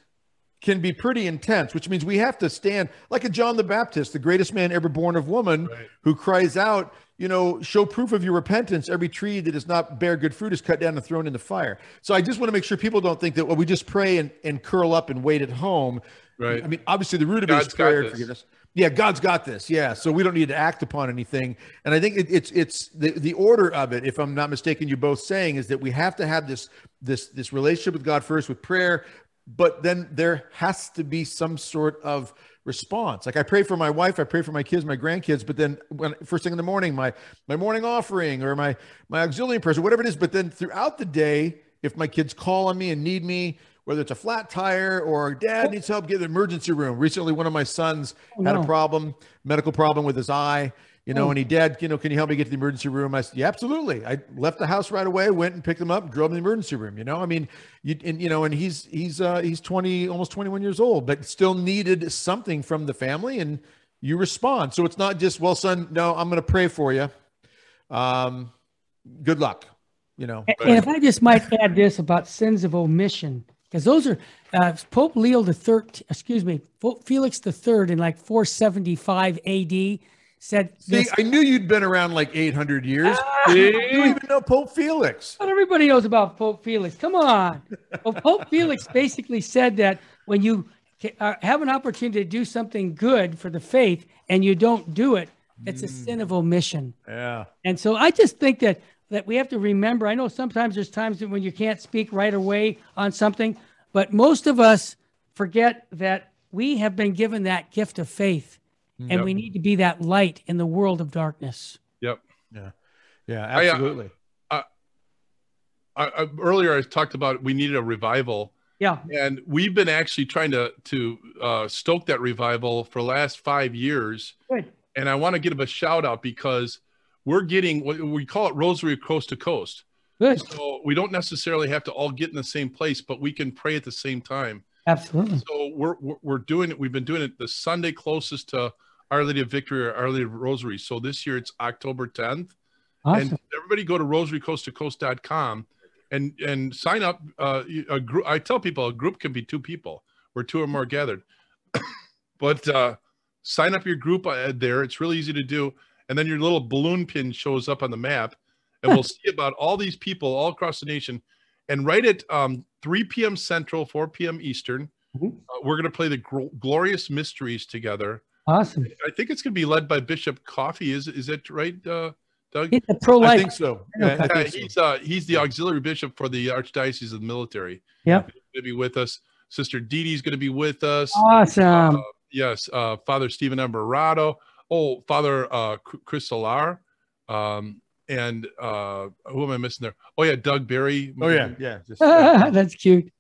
can be pretty intense which means we have to stand like a john the baptist the greatest man ever born of woman right. who cries out you know, show proof of your repentance. Every tree that does not bear good fruit is cut down and thrown in the fire. So I just want to make sure people don't think that well, we just pray and, and curl up and wait at home. Right. I mean, obviously the root of God's it is prayer forgiveness. Yeah, God's got this. Yeah, so we don't need to act upon anything. And I think it, it's it's the, the order of it. If I'm not mistaken, you both saying is that we have to have this this this relationship with God first with prayer, but then there has to be some sort of response. Like I pray for my wife, I pray for my kids, my grandkids, but then when first thing in the morning, my my morning offering or my my auxilium prayer, whatever it is. But then throughout the day, if my kids call on me and need me, whether it's a flat tire or dad needs help get the emergency room. Recently, one of my sons Oh, had no. a problem, medical problem with his eye, you know, Oh. and he, dad, you know, can you help me get to the emergency room? I said, yeah, absolutely. I left the house right away, went and picked him up, drove him to the emergency room. You know, I mean, you, and, you know, and he's, he's, uh, he's 20, almost 21 years old, but still needed something from the family and you respond. So it's not just, well, son, no, I'm going to pray for you. Um, good luck, you know. And and if I just might add this about sins of omission, because those are uh, Pope Leo the Third, excuse me, Pope Felix the Third in like 475 AD said See, this. I knew you'd been around like 800 years. Ah! you don't even know Pope Felix. Not everybody knows about Pope Felix. Come on. Well, Pope Felix basically said that when you uh, have an opportunity to do something good for the faith and you don't do it, it's a sin of omission. Yeah. And so I just think that that we have to remember. I know sometimes there's times when you can't speak right away on something, but most of us forget that we have been given that gift of faith, and Yep. we need to be that light in the world of darkness. Yep. Yeah. Yeah. I, uh, Absolutely. I, I, earlier, I talked about we needed a revival, Yeah. and we've been actually trying to to uh, stoke that revival for the last five years. Good. And I want to give a shout out because we're getting what we call it Rosary Coast to Coast. Good. So we don't necessarily have to all get in the same place, but we can pray at the same time. Absolutely. So we're we're, we're doing it. We've been doing it the Sunday closest to Our Lady of Victory or Our Lady of Rosary. So this year it's October 10th. Awesome. And everybody go to rosarycoasttocoast.com and and sign up. Uh, a group. I tell people a group can be two people, or two or more gathered. but uh, sign up your group uh, there. It's really easy to do. And then your little balloon pin shows up on the map, and we'll see about all these people all across the nation. And right at um, 3 p.m. Central, 4 p.m. Eastern, Mhm. uh, we're going to play the Gl- Glorious Mysteries together. Awesome. I think it's going to be led by Bishop Coffey. Is is it right, uh, Doug? He's a pro I life. think so. I think so. he's uh, he's the auxiliary bishop for the Archdiocese of the Military. Yep. He's going to be with us. Sister Dee Dee's going to be with us. Awesome. Uh, yes, uh, Father Stephen Imbarrato. Oh, Father uh, Chris Alar. Um, and uh, who am I missing there? Oh yeah, Doug Barry. Oh yeah, yeah. Just, uh, That's cute.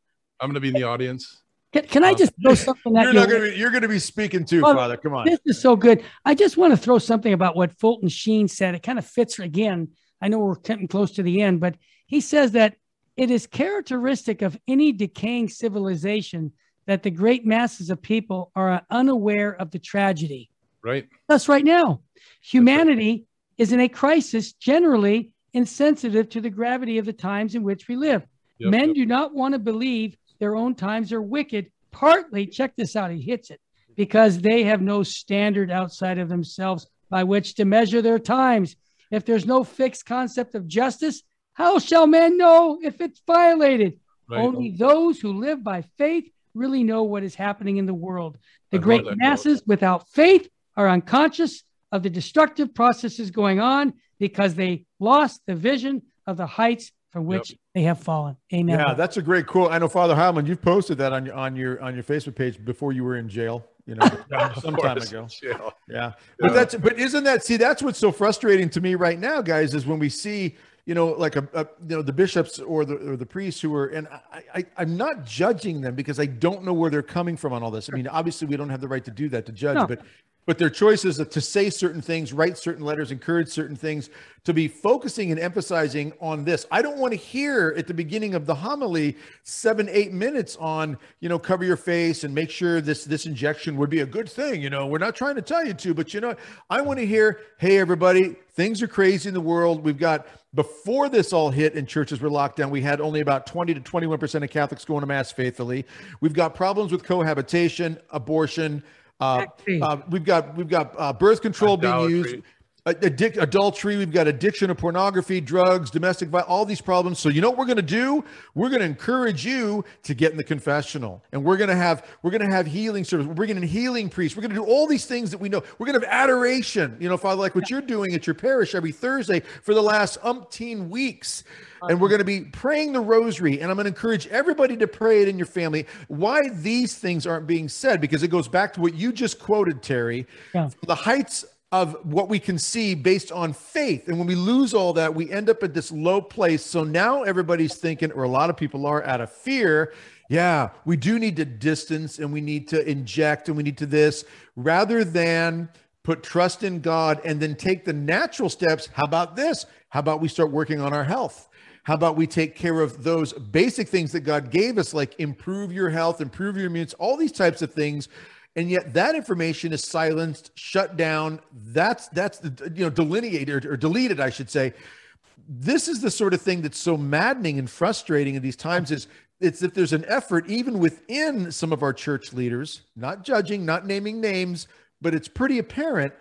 I'm going to be in the audience. Can, can I Um, just throw something at you're you? not gonna be, you're gonna be speaking too, Well, Father. Come on. This is so good. I just want to throw something about what Fulton Sheen said. It kind of fits again. I know we're getting close to the end, but he says that it is characteristic of any decaying civilization that the great masses of people are unaware of the tragedy. Right. Thus, right now, humanity is in a crisis, generally insensitive to the gravity of the times in which we live. Yep, Men yep. do not want to believe their own times are wicked, partly, check this out, he hits it, because they have no standard outside of themselves by which to measure their times. If there's no fixed concept of justice, how shall man know if it's violated? Right. Only those who live by faith really know what is happening in the world. The great masses without faith are unconscious of the destructive processes going on because they lost the vision of the heights from which they have fallen. Amen. Yeah, that's a great quote. I know Father Heilman, you've posted that on your on your on your Facebook page before you were in jail. You know, some time ago. Yeah. Yeah. But that's but isn't that see that's what's so frustrating to me right now, guys, is when we see, you know, like a, a you know, the bishops or the or the priests who are and I, I I'm not judging them because I don't know where they're coming from on all this. I mean, obviously we don't have the right to do that to judge, No. but but their choices to say certain things, write certain letters, encourage certain things, to be focusing and emphasizing on this. I don't want to hear at the beginning of the homily seven, eight minutes on, you know, cover your face and make sure this this injection would be a good thing. You know, we're not trying to tell you to, but you know, I want to hear, hey, everybody, things are crazy in the world. We've got before this all hit and churches were locked down, we had only about 20 to 21% of Catholics going to mass faithfully. We've got problems with cohabitation, abortion. Uh, uh, we've got we've got uh, birth control being used, addic- adultery. We've got addiction of pornography, drugs, domestic violence, all these problems. So you know what we're going to do? We're going to encourage you to get in the confessional, and we're going to have we're going to have healing service. We're bringing in healing priests. We're going to do all these things that we know. We're going to have adoration. You know, Father, like what you're doing at your parish every Thursday for the last umpteen weeks. And we're going to be praying the rosary. And I'm going to encourage everybody to pray it in your family. Why these things aren't being said? Because it goes back to what you just quoted, Terry. Yeah. The heights of what we can see based on faith. And when we lose all that, we end up at this low place. So now everybody's thinking, or a lot of people are out of fear. Yeah, we do need to distance and we need to inject and we need to this rather than put trust in God and then take the natural steps. How about this? How about we start working on our health? How about we take care of those basic things that God gave us, like improve your health, improve your immune, all these types of things. And yet that information is silenced, shut down. That's that's you know delineated or, deleted, I should say. This is the sort of thing that's so maddening and frustrating in these times. Is it's if there's an effort even within some of our church leaders, not judging, not naming names, but it's pretty apparent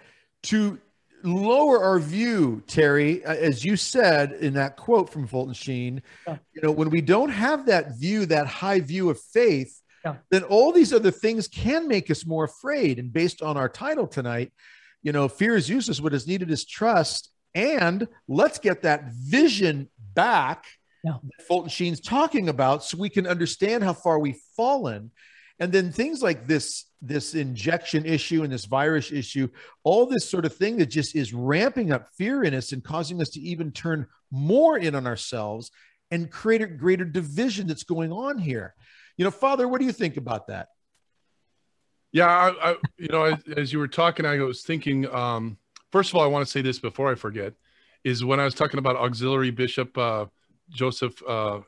to lower our view, Terry, uh, as you said in that quote from Fulton Sheen, you know, when we don't have that view, that high view of faith, yeah. then all these other things can make us more afraid. And based on our title tonight, you know, fear is useless. What is needed is trust. And let's get that vision back yeah. Fulton Sheen's talking about so we can understand how far we've fallen. And then things like this, this injection issue and this virus issue, all this sort of thing that just is ramping up fear in us and causing us to even turn more in on ourselves and create a greater division that's going on here. You know, Father, what do you think about that? Yeah, I, I you know, as, as, you were talking, I was thinking. Um, first of all, I want to say this before I forget: is when I was talking about auxiliary bishop uh, Joseph uh,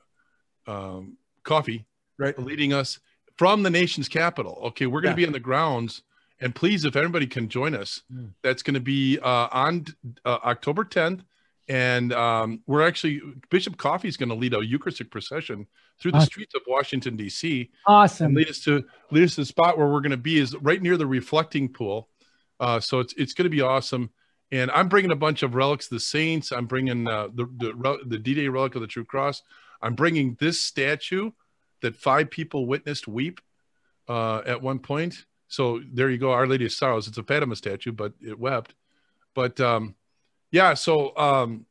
um, Coffey, right, leading us from the nation's capital. Okay, we're going to yeah. be on the grounds, and please, if everybody can join us, mm. that's going to be uh, on uh, October 10th, and um, we're actually Bishop Coffey is going to lead a Eucharistic procession through the awesome. streets of Washington D.C. Awesome. lead us to lead us to the spot where we're going to be is right near the reflecting pool. Uh, so it's it's going to be awesome and I'm bringing a bunch of relics the saints. I'm bringing uh, the the the D-Day relic of the True Cross. I'm bringing this statue that five people witnessed weep uh, at one point. So there you go, Our Lady of Sorrows. It's a Fatima statue, but it wept. But um, yeah, so um,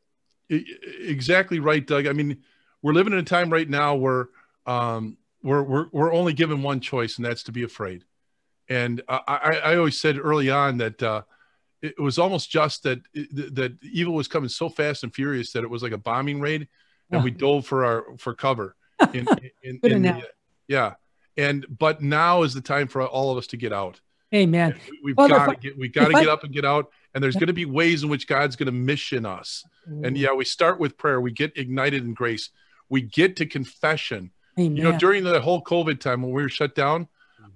exactly right, Doug. I mean, we're living in a time right now where um, we're, we're we're only given one choice, and that's to be afraid. And I, I always said early on that uh, it was almost just that that evil was coming so fast and furious that it was like a bombing raid, and we dove for our for cover. In, in, in the, yeah, and but now is the time for all of us to get out. Amen. we've well, got to get we got to get I, up and get out. And there's going to be ways in which God's going to mission us. And yeah, we start with prayer. We get ignited in grace. We get to confession. Amen. You know, during the whole COVID time when we were shut down,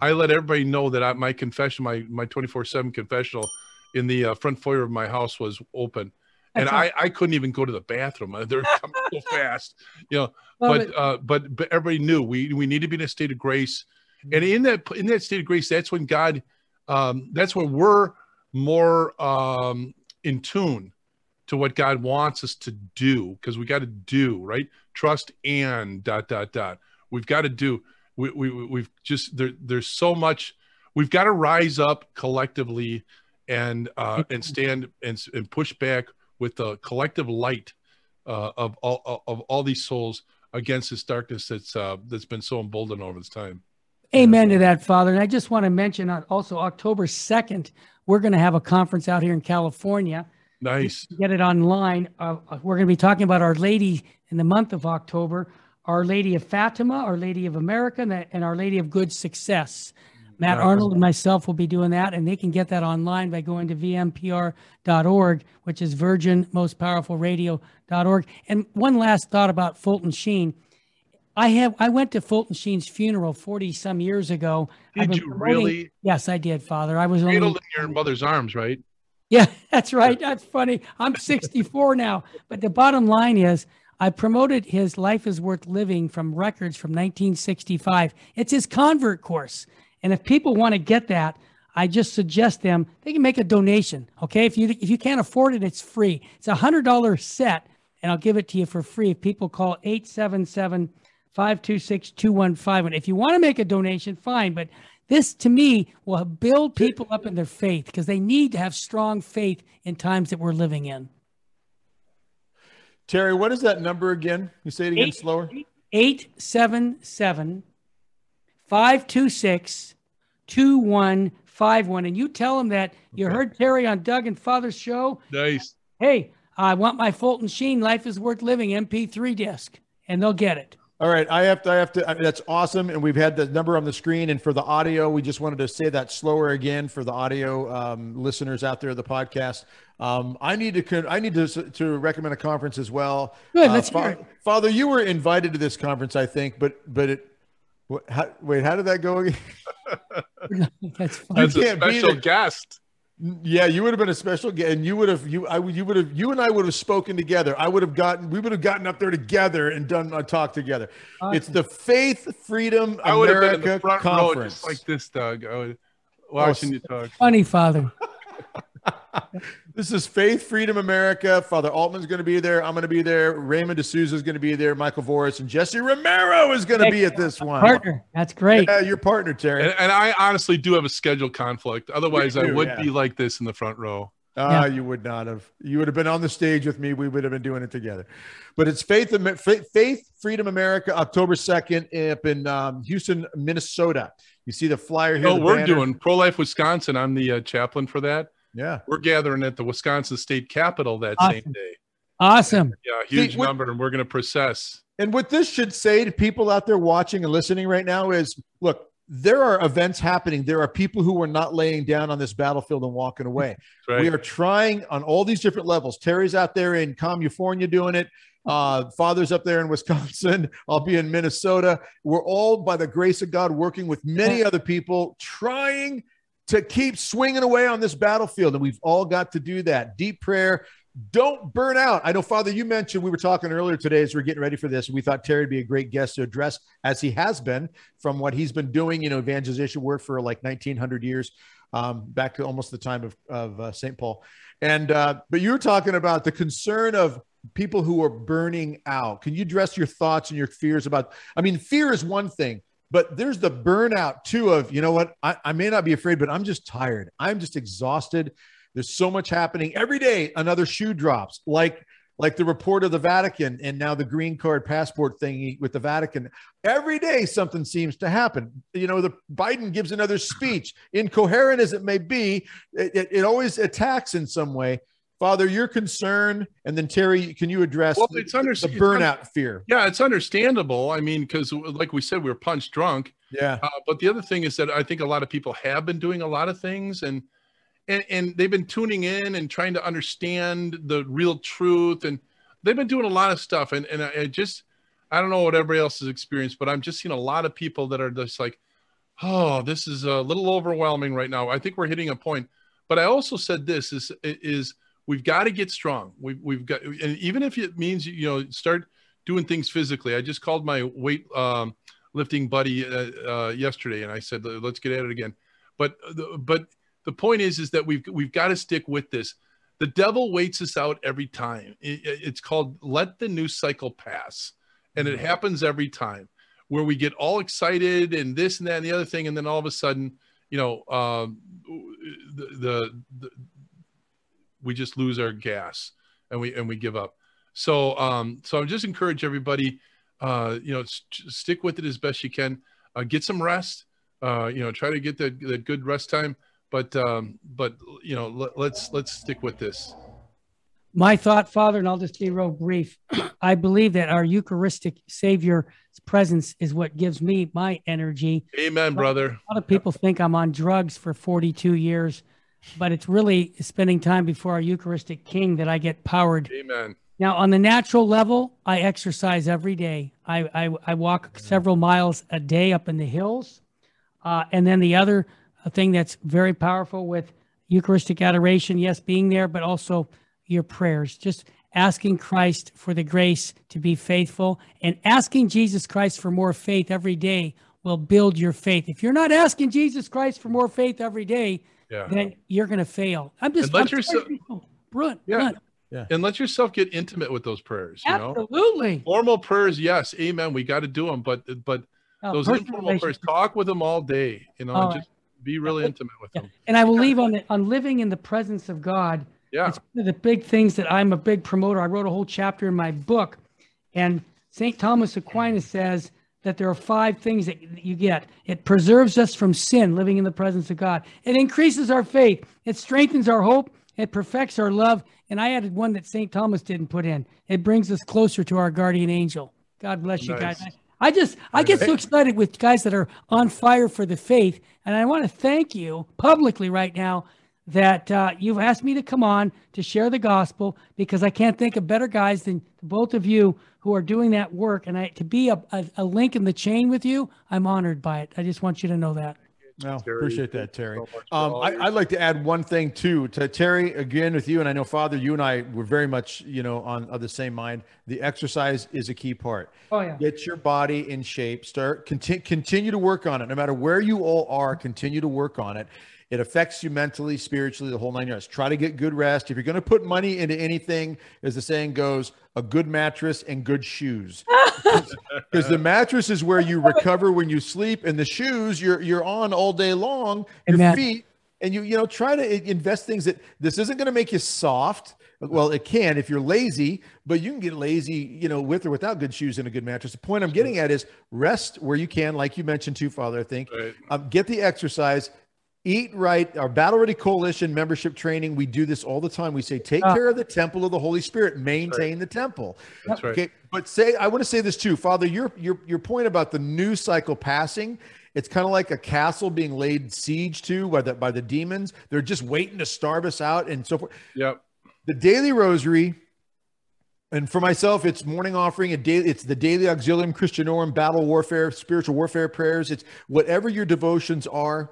I let everybody know that I, my confession, my my 24 seven confessional in the uh, front foyer of my house was open. and I, I couldn't even go to the bathroom. They're coming so fast, you know. but uh, but but everybody knew we we need to be in a state of grace, and in that in that state of grace, that's when God, um, that's when we're more um, in tune to what God wants us to do because we got to do right. Trust and dot dot dot. We've got to do. We we we've just there. There's so much. We've got to rise up collectively and uh, and stand and, and push back with the collective light uh, of all of all these souls against this darkness that's uh, that's been so emboldened over this time. Amen to that, Father. And I just want to mention also October second, we're going to have a conference out here in California. Nice. Get it online. Uh, uh, we're going to be talking about Our Lady in the month of October, Our Lady of Fatima, Our Lady of America, and Our Lady of Good Success. Matt Arnold and myself will be doing that, and they can get that online by going to vmpr.org, which is Virgin Most Powerful Radio.org. And one last thought about Fulton Sheen. I have I went to Fulton Sheen's funeral 40 some years ago. Did you really? Yes, I did, Father. I was cradled only, in your mother's arms, right? Yeah, that's right. That's funny. I'm 64 now, but the bottom line is I promoted his Life is Worth Living from records from 1965. It's his convert course. And if people want to get that, I just suggest them they can make a donation. Okay, if you if you can't afford it, it's free. It's a hundred dollar set, and I'll give it to you for free. If people call 877 526 2151. If you want to make a donation, fine. But this to me will build people up in their faith because they need to have strong faith in times that we're living in. Terry, what is that number again? You say it again Eight, slower. 877 526 2151. And you tell them that you okay. heard Terry on Doug and Father's show. Nice. Hey, I want my Fulton Sheen Life is Worth Living MP3 disc, and they'll get it. All right, I have to. I have to. I mean, that's awesome, and we've had the number on the screen. And for the audio, we just wanted to say that slower again for the audio um, listeners out there of the podcast. Um, I need to. I need to to recommend a conference as well. Good. Let's uh, hear it. Father, you were invited to this conference, I think, but but it. What, how, wait, how did that go again? That's funny. As a can't be special there. guest. Yeah, you would have been a special guest, and you would have you I would you would have you and I would have spoken together. I would have gotten we would have gotten up there together and done a talk together. It's the Faith Freedom I would have been in the America front row conference. just like this, Doug. I would, oh, watching you talk. Funny, Father. This is Faith Freedom America. Father Altman's going to be there. I'm going to be there. Raymond de Souza is going to be there. Michael Voris and Jesse Romero is going to be at this one. Partner. That's great. Yeah, your partner, Terry. And, and I honestly do have a schedule conflict. Otherwise, You I would yeah. be like this in the front row. Ah, Yeah. you would not have. You would have been on the stage with me. We would have been doing it together. But it's Faith, Faith Freedom America, October 2nd, up in um, Houston, Minnesota. You see the flyer here. No, we're banner? doing Pro Life Wisconsin. I'm the uh, chaplain for that. Yeah. We're gathering at the Wisconsin State Capitol that Awesome. same day. Awesome. Yeah, huge what- number, and we're going to process. And what this should say to people out there watching and listening right now is look, there are events happening. There are people who are not laying down on this battlefield and walking away. Right. We are trying on all these different levels. Terry's out there in California doing it. Uh, Father's up there in Wisconsin. I'll be in Minnesota. We're all, by the grace of God, working with many other people, trying to keep swinging away on this battlefield. And we've all got to do that. Deep prayer. Don't burn out. I know, Father, you mentioned we were talking earlier today as we are getting ready for this. We thought Terry would be a great guest to address, as he has been, from what he's been doing, you know, evangelization work for like 1900 years, um, back to almost the time of, of uh, St. Paul. And, uh, but you were talking about the concern of people who are burning out. Can you address your thoughts and your fears about? I mean, fear is one thing, but there's the burnout too of, you know what, I, I may not be afraid, but I'm just tired. I'm just exhausted. There's so much happening every day. Another shoe drops, like like the report of the Vatican, and now the green card passport thingy with the Vatican. Every day something seems to happen. You know, the Biden gives another speech, incoherent as it may be, it, it, it always attacks in some way. Father, your concern, and then Terry, can you address Well, the, it's under- the it's burnout fear? Yeah, it's understandable. I mean, because like we said, we were punch drunk. Yeah, Uh, but the other thing is that I think a lot of people have been doing a lot of things and and and they've been tuning in and trying to understand the real truth and they've been doing a lot of stuff and and I, I just I don't know what everybody else has experienced, but I'm just seeing a lot of people that are just like, oh, this is a little overwhelming right now. I think we're hitting a point. But I also said this is is we've got to get strong. We've we've got and even if it means you know start doing things physically. I just called my weight um, lifting buddy uh, uh, yesterday, and I said, "Let's get at it again." But the, but the point is, is that we've we've got to stick with this. The devil waits us out every time. It- it's called let the news cycle pass, and it happens every time where we get all excited and this and that and the other thing, and then all of a sudden, you know, um, the, the, the we just lose our gas and we and we give up. So um, so I just encourage everybody, uh, you know, st- stick with it as best you can. Uh, get some rest. Uh, you know, try to get that, that good rest time. But um, but you know, let, let's let's stick with this. My thought, Father, and I'll just be real brief. I believe that our Eucharistic Savior's presence is what gives me my energy. Amen, brother. A lot of people think I'm on drugs for 42 years, but it's really spending time before our Eucharistic King that I get powered. Amen. Now, on the natural level, I exercise every day. I, I, I walk several miles a day up in the hills. Uh, and then the other thing that's very powerful with Eucharistic adoration, yes, being there, but also your prayers, just asking Christ for the grace to be faithful and asking Jesus Christ for more faith every day will build your faith. If you're not asking Jesus Christ for more faith every day, Yeah. then you're going to fail. I'm just And let I'm sorry, yourself- people. Brunt, Yeah. Brunt. And let yourself get intimate with those prayers. You know, absolutely. formal prayers, yes, amen. We got to do them, but but Uh, those informal prayers, talk with them all day. You know, All and right. just be really intimate with Yeah. them. And I will leave on the, on living in the presence of God. Yeah. It's one of the big things that I'm a big promoter. I wrote a whole chapter in my book, and St. Thomas Aquinas says that there are five things that you get. It preserves us from sin, living in the presence of God. It increases our faith. It strengthens our hope. It perfects our love. And I added one that St. Thomas didn't put in. It brings us closer to our guardian angel. God bless you Nice. guys. I just I get so excited with guys that are on fire for the faith, and I want to thank you publicly right now that uh, you've asked me to come on to share the gospel because I can't think of better guys than both of you who are doing that work. And I to be a, a, a link in the chain with you, I'm honored by it. I just want you to know that. No, Terry, appreciate that, Terry. so um, I, I'd like to add one thing too to Terry again with you, and I know Father, you and I were very much, you know, on of the same mind. The exercise is a key part. Oh yeah. Get your body in shape. Start continue continue to work on it. No matter where you all are, continue to work on it. It affects you mentally, spiritually, the whole nine yards. Try to get good rest. If you're going to put money into anything, as the saying goes, a good mattress and good shoes. Because the mattress is where you recover when you sleep, and the shoes you're you're on all day long. Your Amen. feet, and you you know try to invest things that this isn't going to make you soft. Well, it can if you're lazy, but you can get lazy, you know, with or without good shoes and a good mattress. The point I'm getting at is rest where you can, like you mentioned too, Father. I think Right. um, get the exercise, eat right. Our Battle Ready Coalition membership training, we do this all the time. We say, take Ah. care of the temple of the Holy Spirit, maintain the temple. That's right. Okay, but say I want to say this too, Father. Your your your point about the new cycle passing. It's kind of like a castle being laid siege to by the by the demons. They're just waiting to starve us out and so forth. Yep. The daily rosary, and for myself, it's morning offering. A daily, it's the daily auxilium Christianorum, battle warfare, spiritual warfare prayers. It's whatever your devotions are.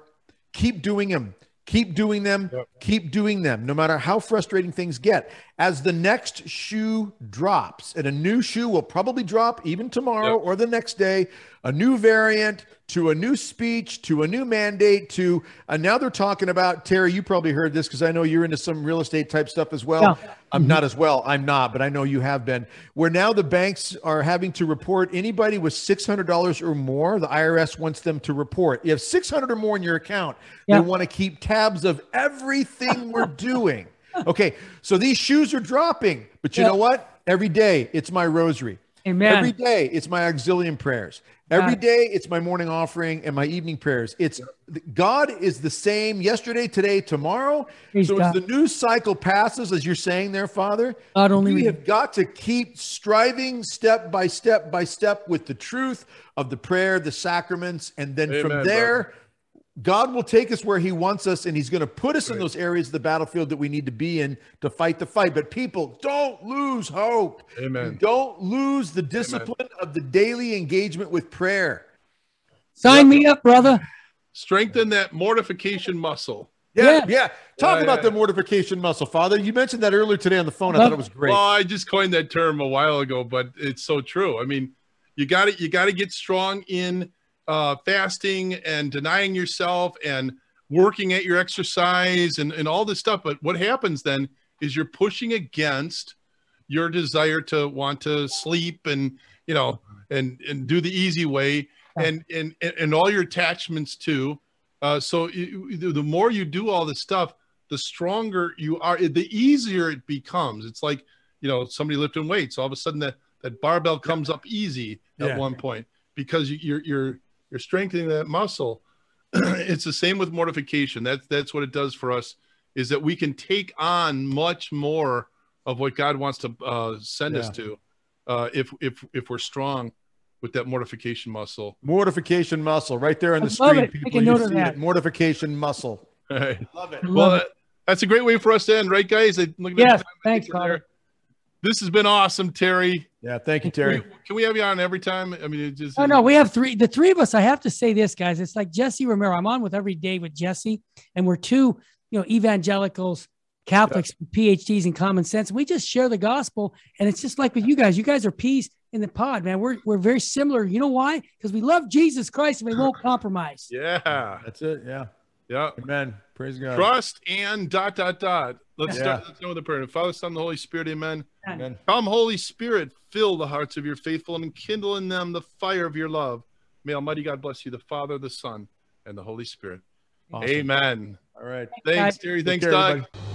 Keep doing them. Keep doing them. Yep. Keep doing them, no matter how frustrating things get. As the next shoe drops, and a new shoe will probably drop even tomorrow Yep. or the next day, a new variant to a new speech to a new mandate to and now they're talking about Terry. You probably heard this because I know you're into some real estate type stuff as well. Yeah. I'm not as well. I'm not, but I know you have been. Where now the banks are having to report anybody with $600 or more, the IRS wants them to report. You have 600 or more in your account. Yeah. They want to keep tabs of everything we're doing. Okay, so these shoes are dropping, but you Yeah. know what? Every day it's my rosary. Amen. Every day it's my auxilium prayers. Every Got day it's my morning offering and my evening prayers. It's God is the same yesterday, today, tomorrow. Praise so God. as the news cycle passes, as you're saying there, Father, God only we we- have got to keep striving step by step by step with the truth of the prayer, the sacraments, and then Amen, from there, God will take us where He wants us, and He's going to put us in those areas of the battlefield that we need to be in to fight the fight. But people, don't lose hope. Amen. Don't lose the discipline of the daily engagement with prayer. Sign me up, brother. Strengthen that mortification muscle. Yeah, Yeah. yeah. Talk Yeah, about yeah. the mortification muscle, Father. You mentioned that earlier today on the phone. I thought it was great. Well, I just coined that term a while ago, but it's so true. I mean, you got to you got to get strong in uh, fasting and denying yourself and working at your exercise and, and all this stuff. But what happens then is you're pushing against your desire to want to sleep and you know and and do the easy way and and and all your attachments too. Uh, so you, the more you do all this stuff, the stronger you are. The easier it becomes. It's like you know somebody lifting weights. All of a sudden that that barbell comes up easy at Yeah. one point because you're you're you're strengthening that muscle. it's the same with mortification. That's that's what it does for us. Is that we can take on much more of what God wants to uh, send us to, uh, if if if we're strong with that mortification muscle. Mortification muscle, right there on the I screen. it. People, you see that. it. Mortification muscle. Right. Love it. I Well, love it. that's a great way for us to end, right, guys? I- look at that Yes, time thanks, think we're Father. there. This has been awesome, Terry. Yeah, thank you, Can Terry. we, can we have you on every time? I mean, it just Oh no, we have three. The three of us. I have to say this, guys. It's like Jesse Romero. I'm on with every day with Jesse, and we're two, you know, evangelicals, Catholics, PhDs in common sense. We just share the gospel, and it's just like with you guys. You guys are peas in the pod, man. We're we're very similar. You know why? Because we love Jesus Christ and we won't compromise. yeah, That's it. Yeah. yeah. Amen. Praise God. Trust and dot dot dot. Let's Yeah. start let's start with the prayer. Father, Son, the Holy Spirit, Amen. Amen. Come, Holy Spirit, fill the hearts of your faithful and kindle in them the fire of your love. May Almighty God bless you, the Father, the Son, and the Holy Spirit. Awesome. Amen. All right. Thanks, guys. Terry. Thanks, Doug. everybody.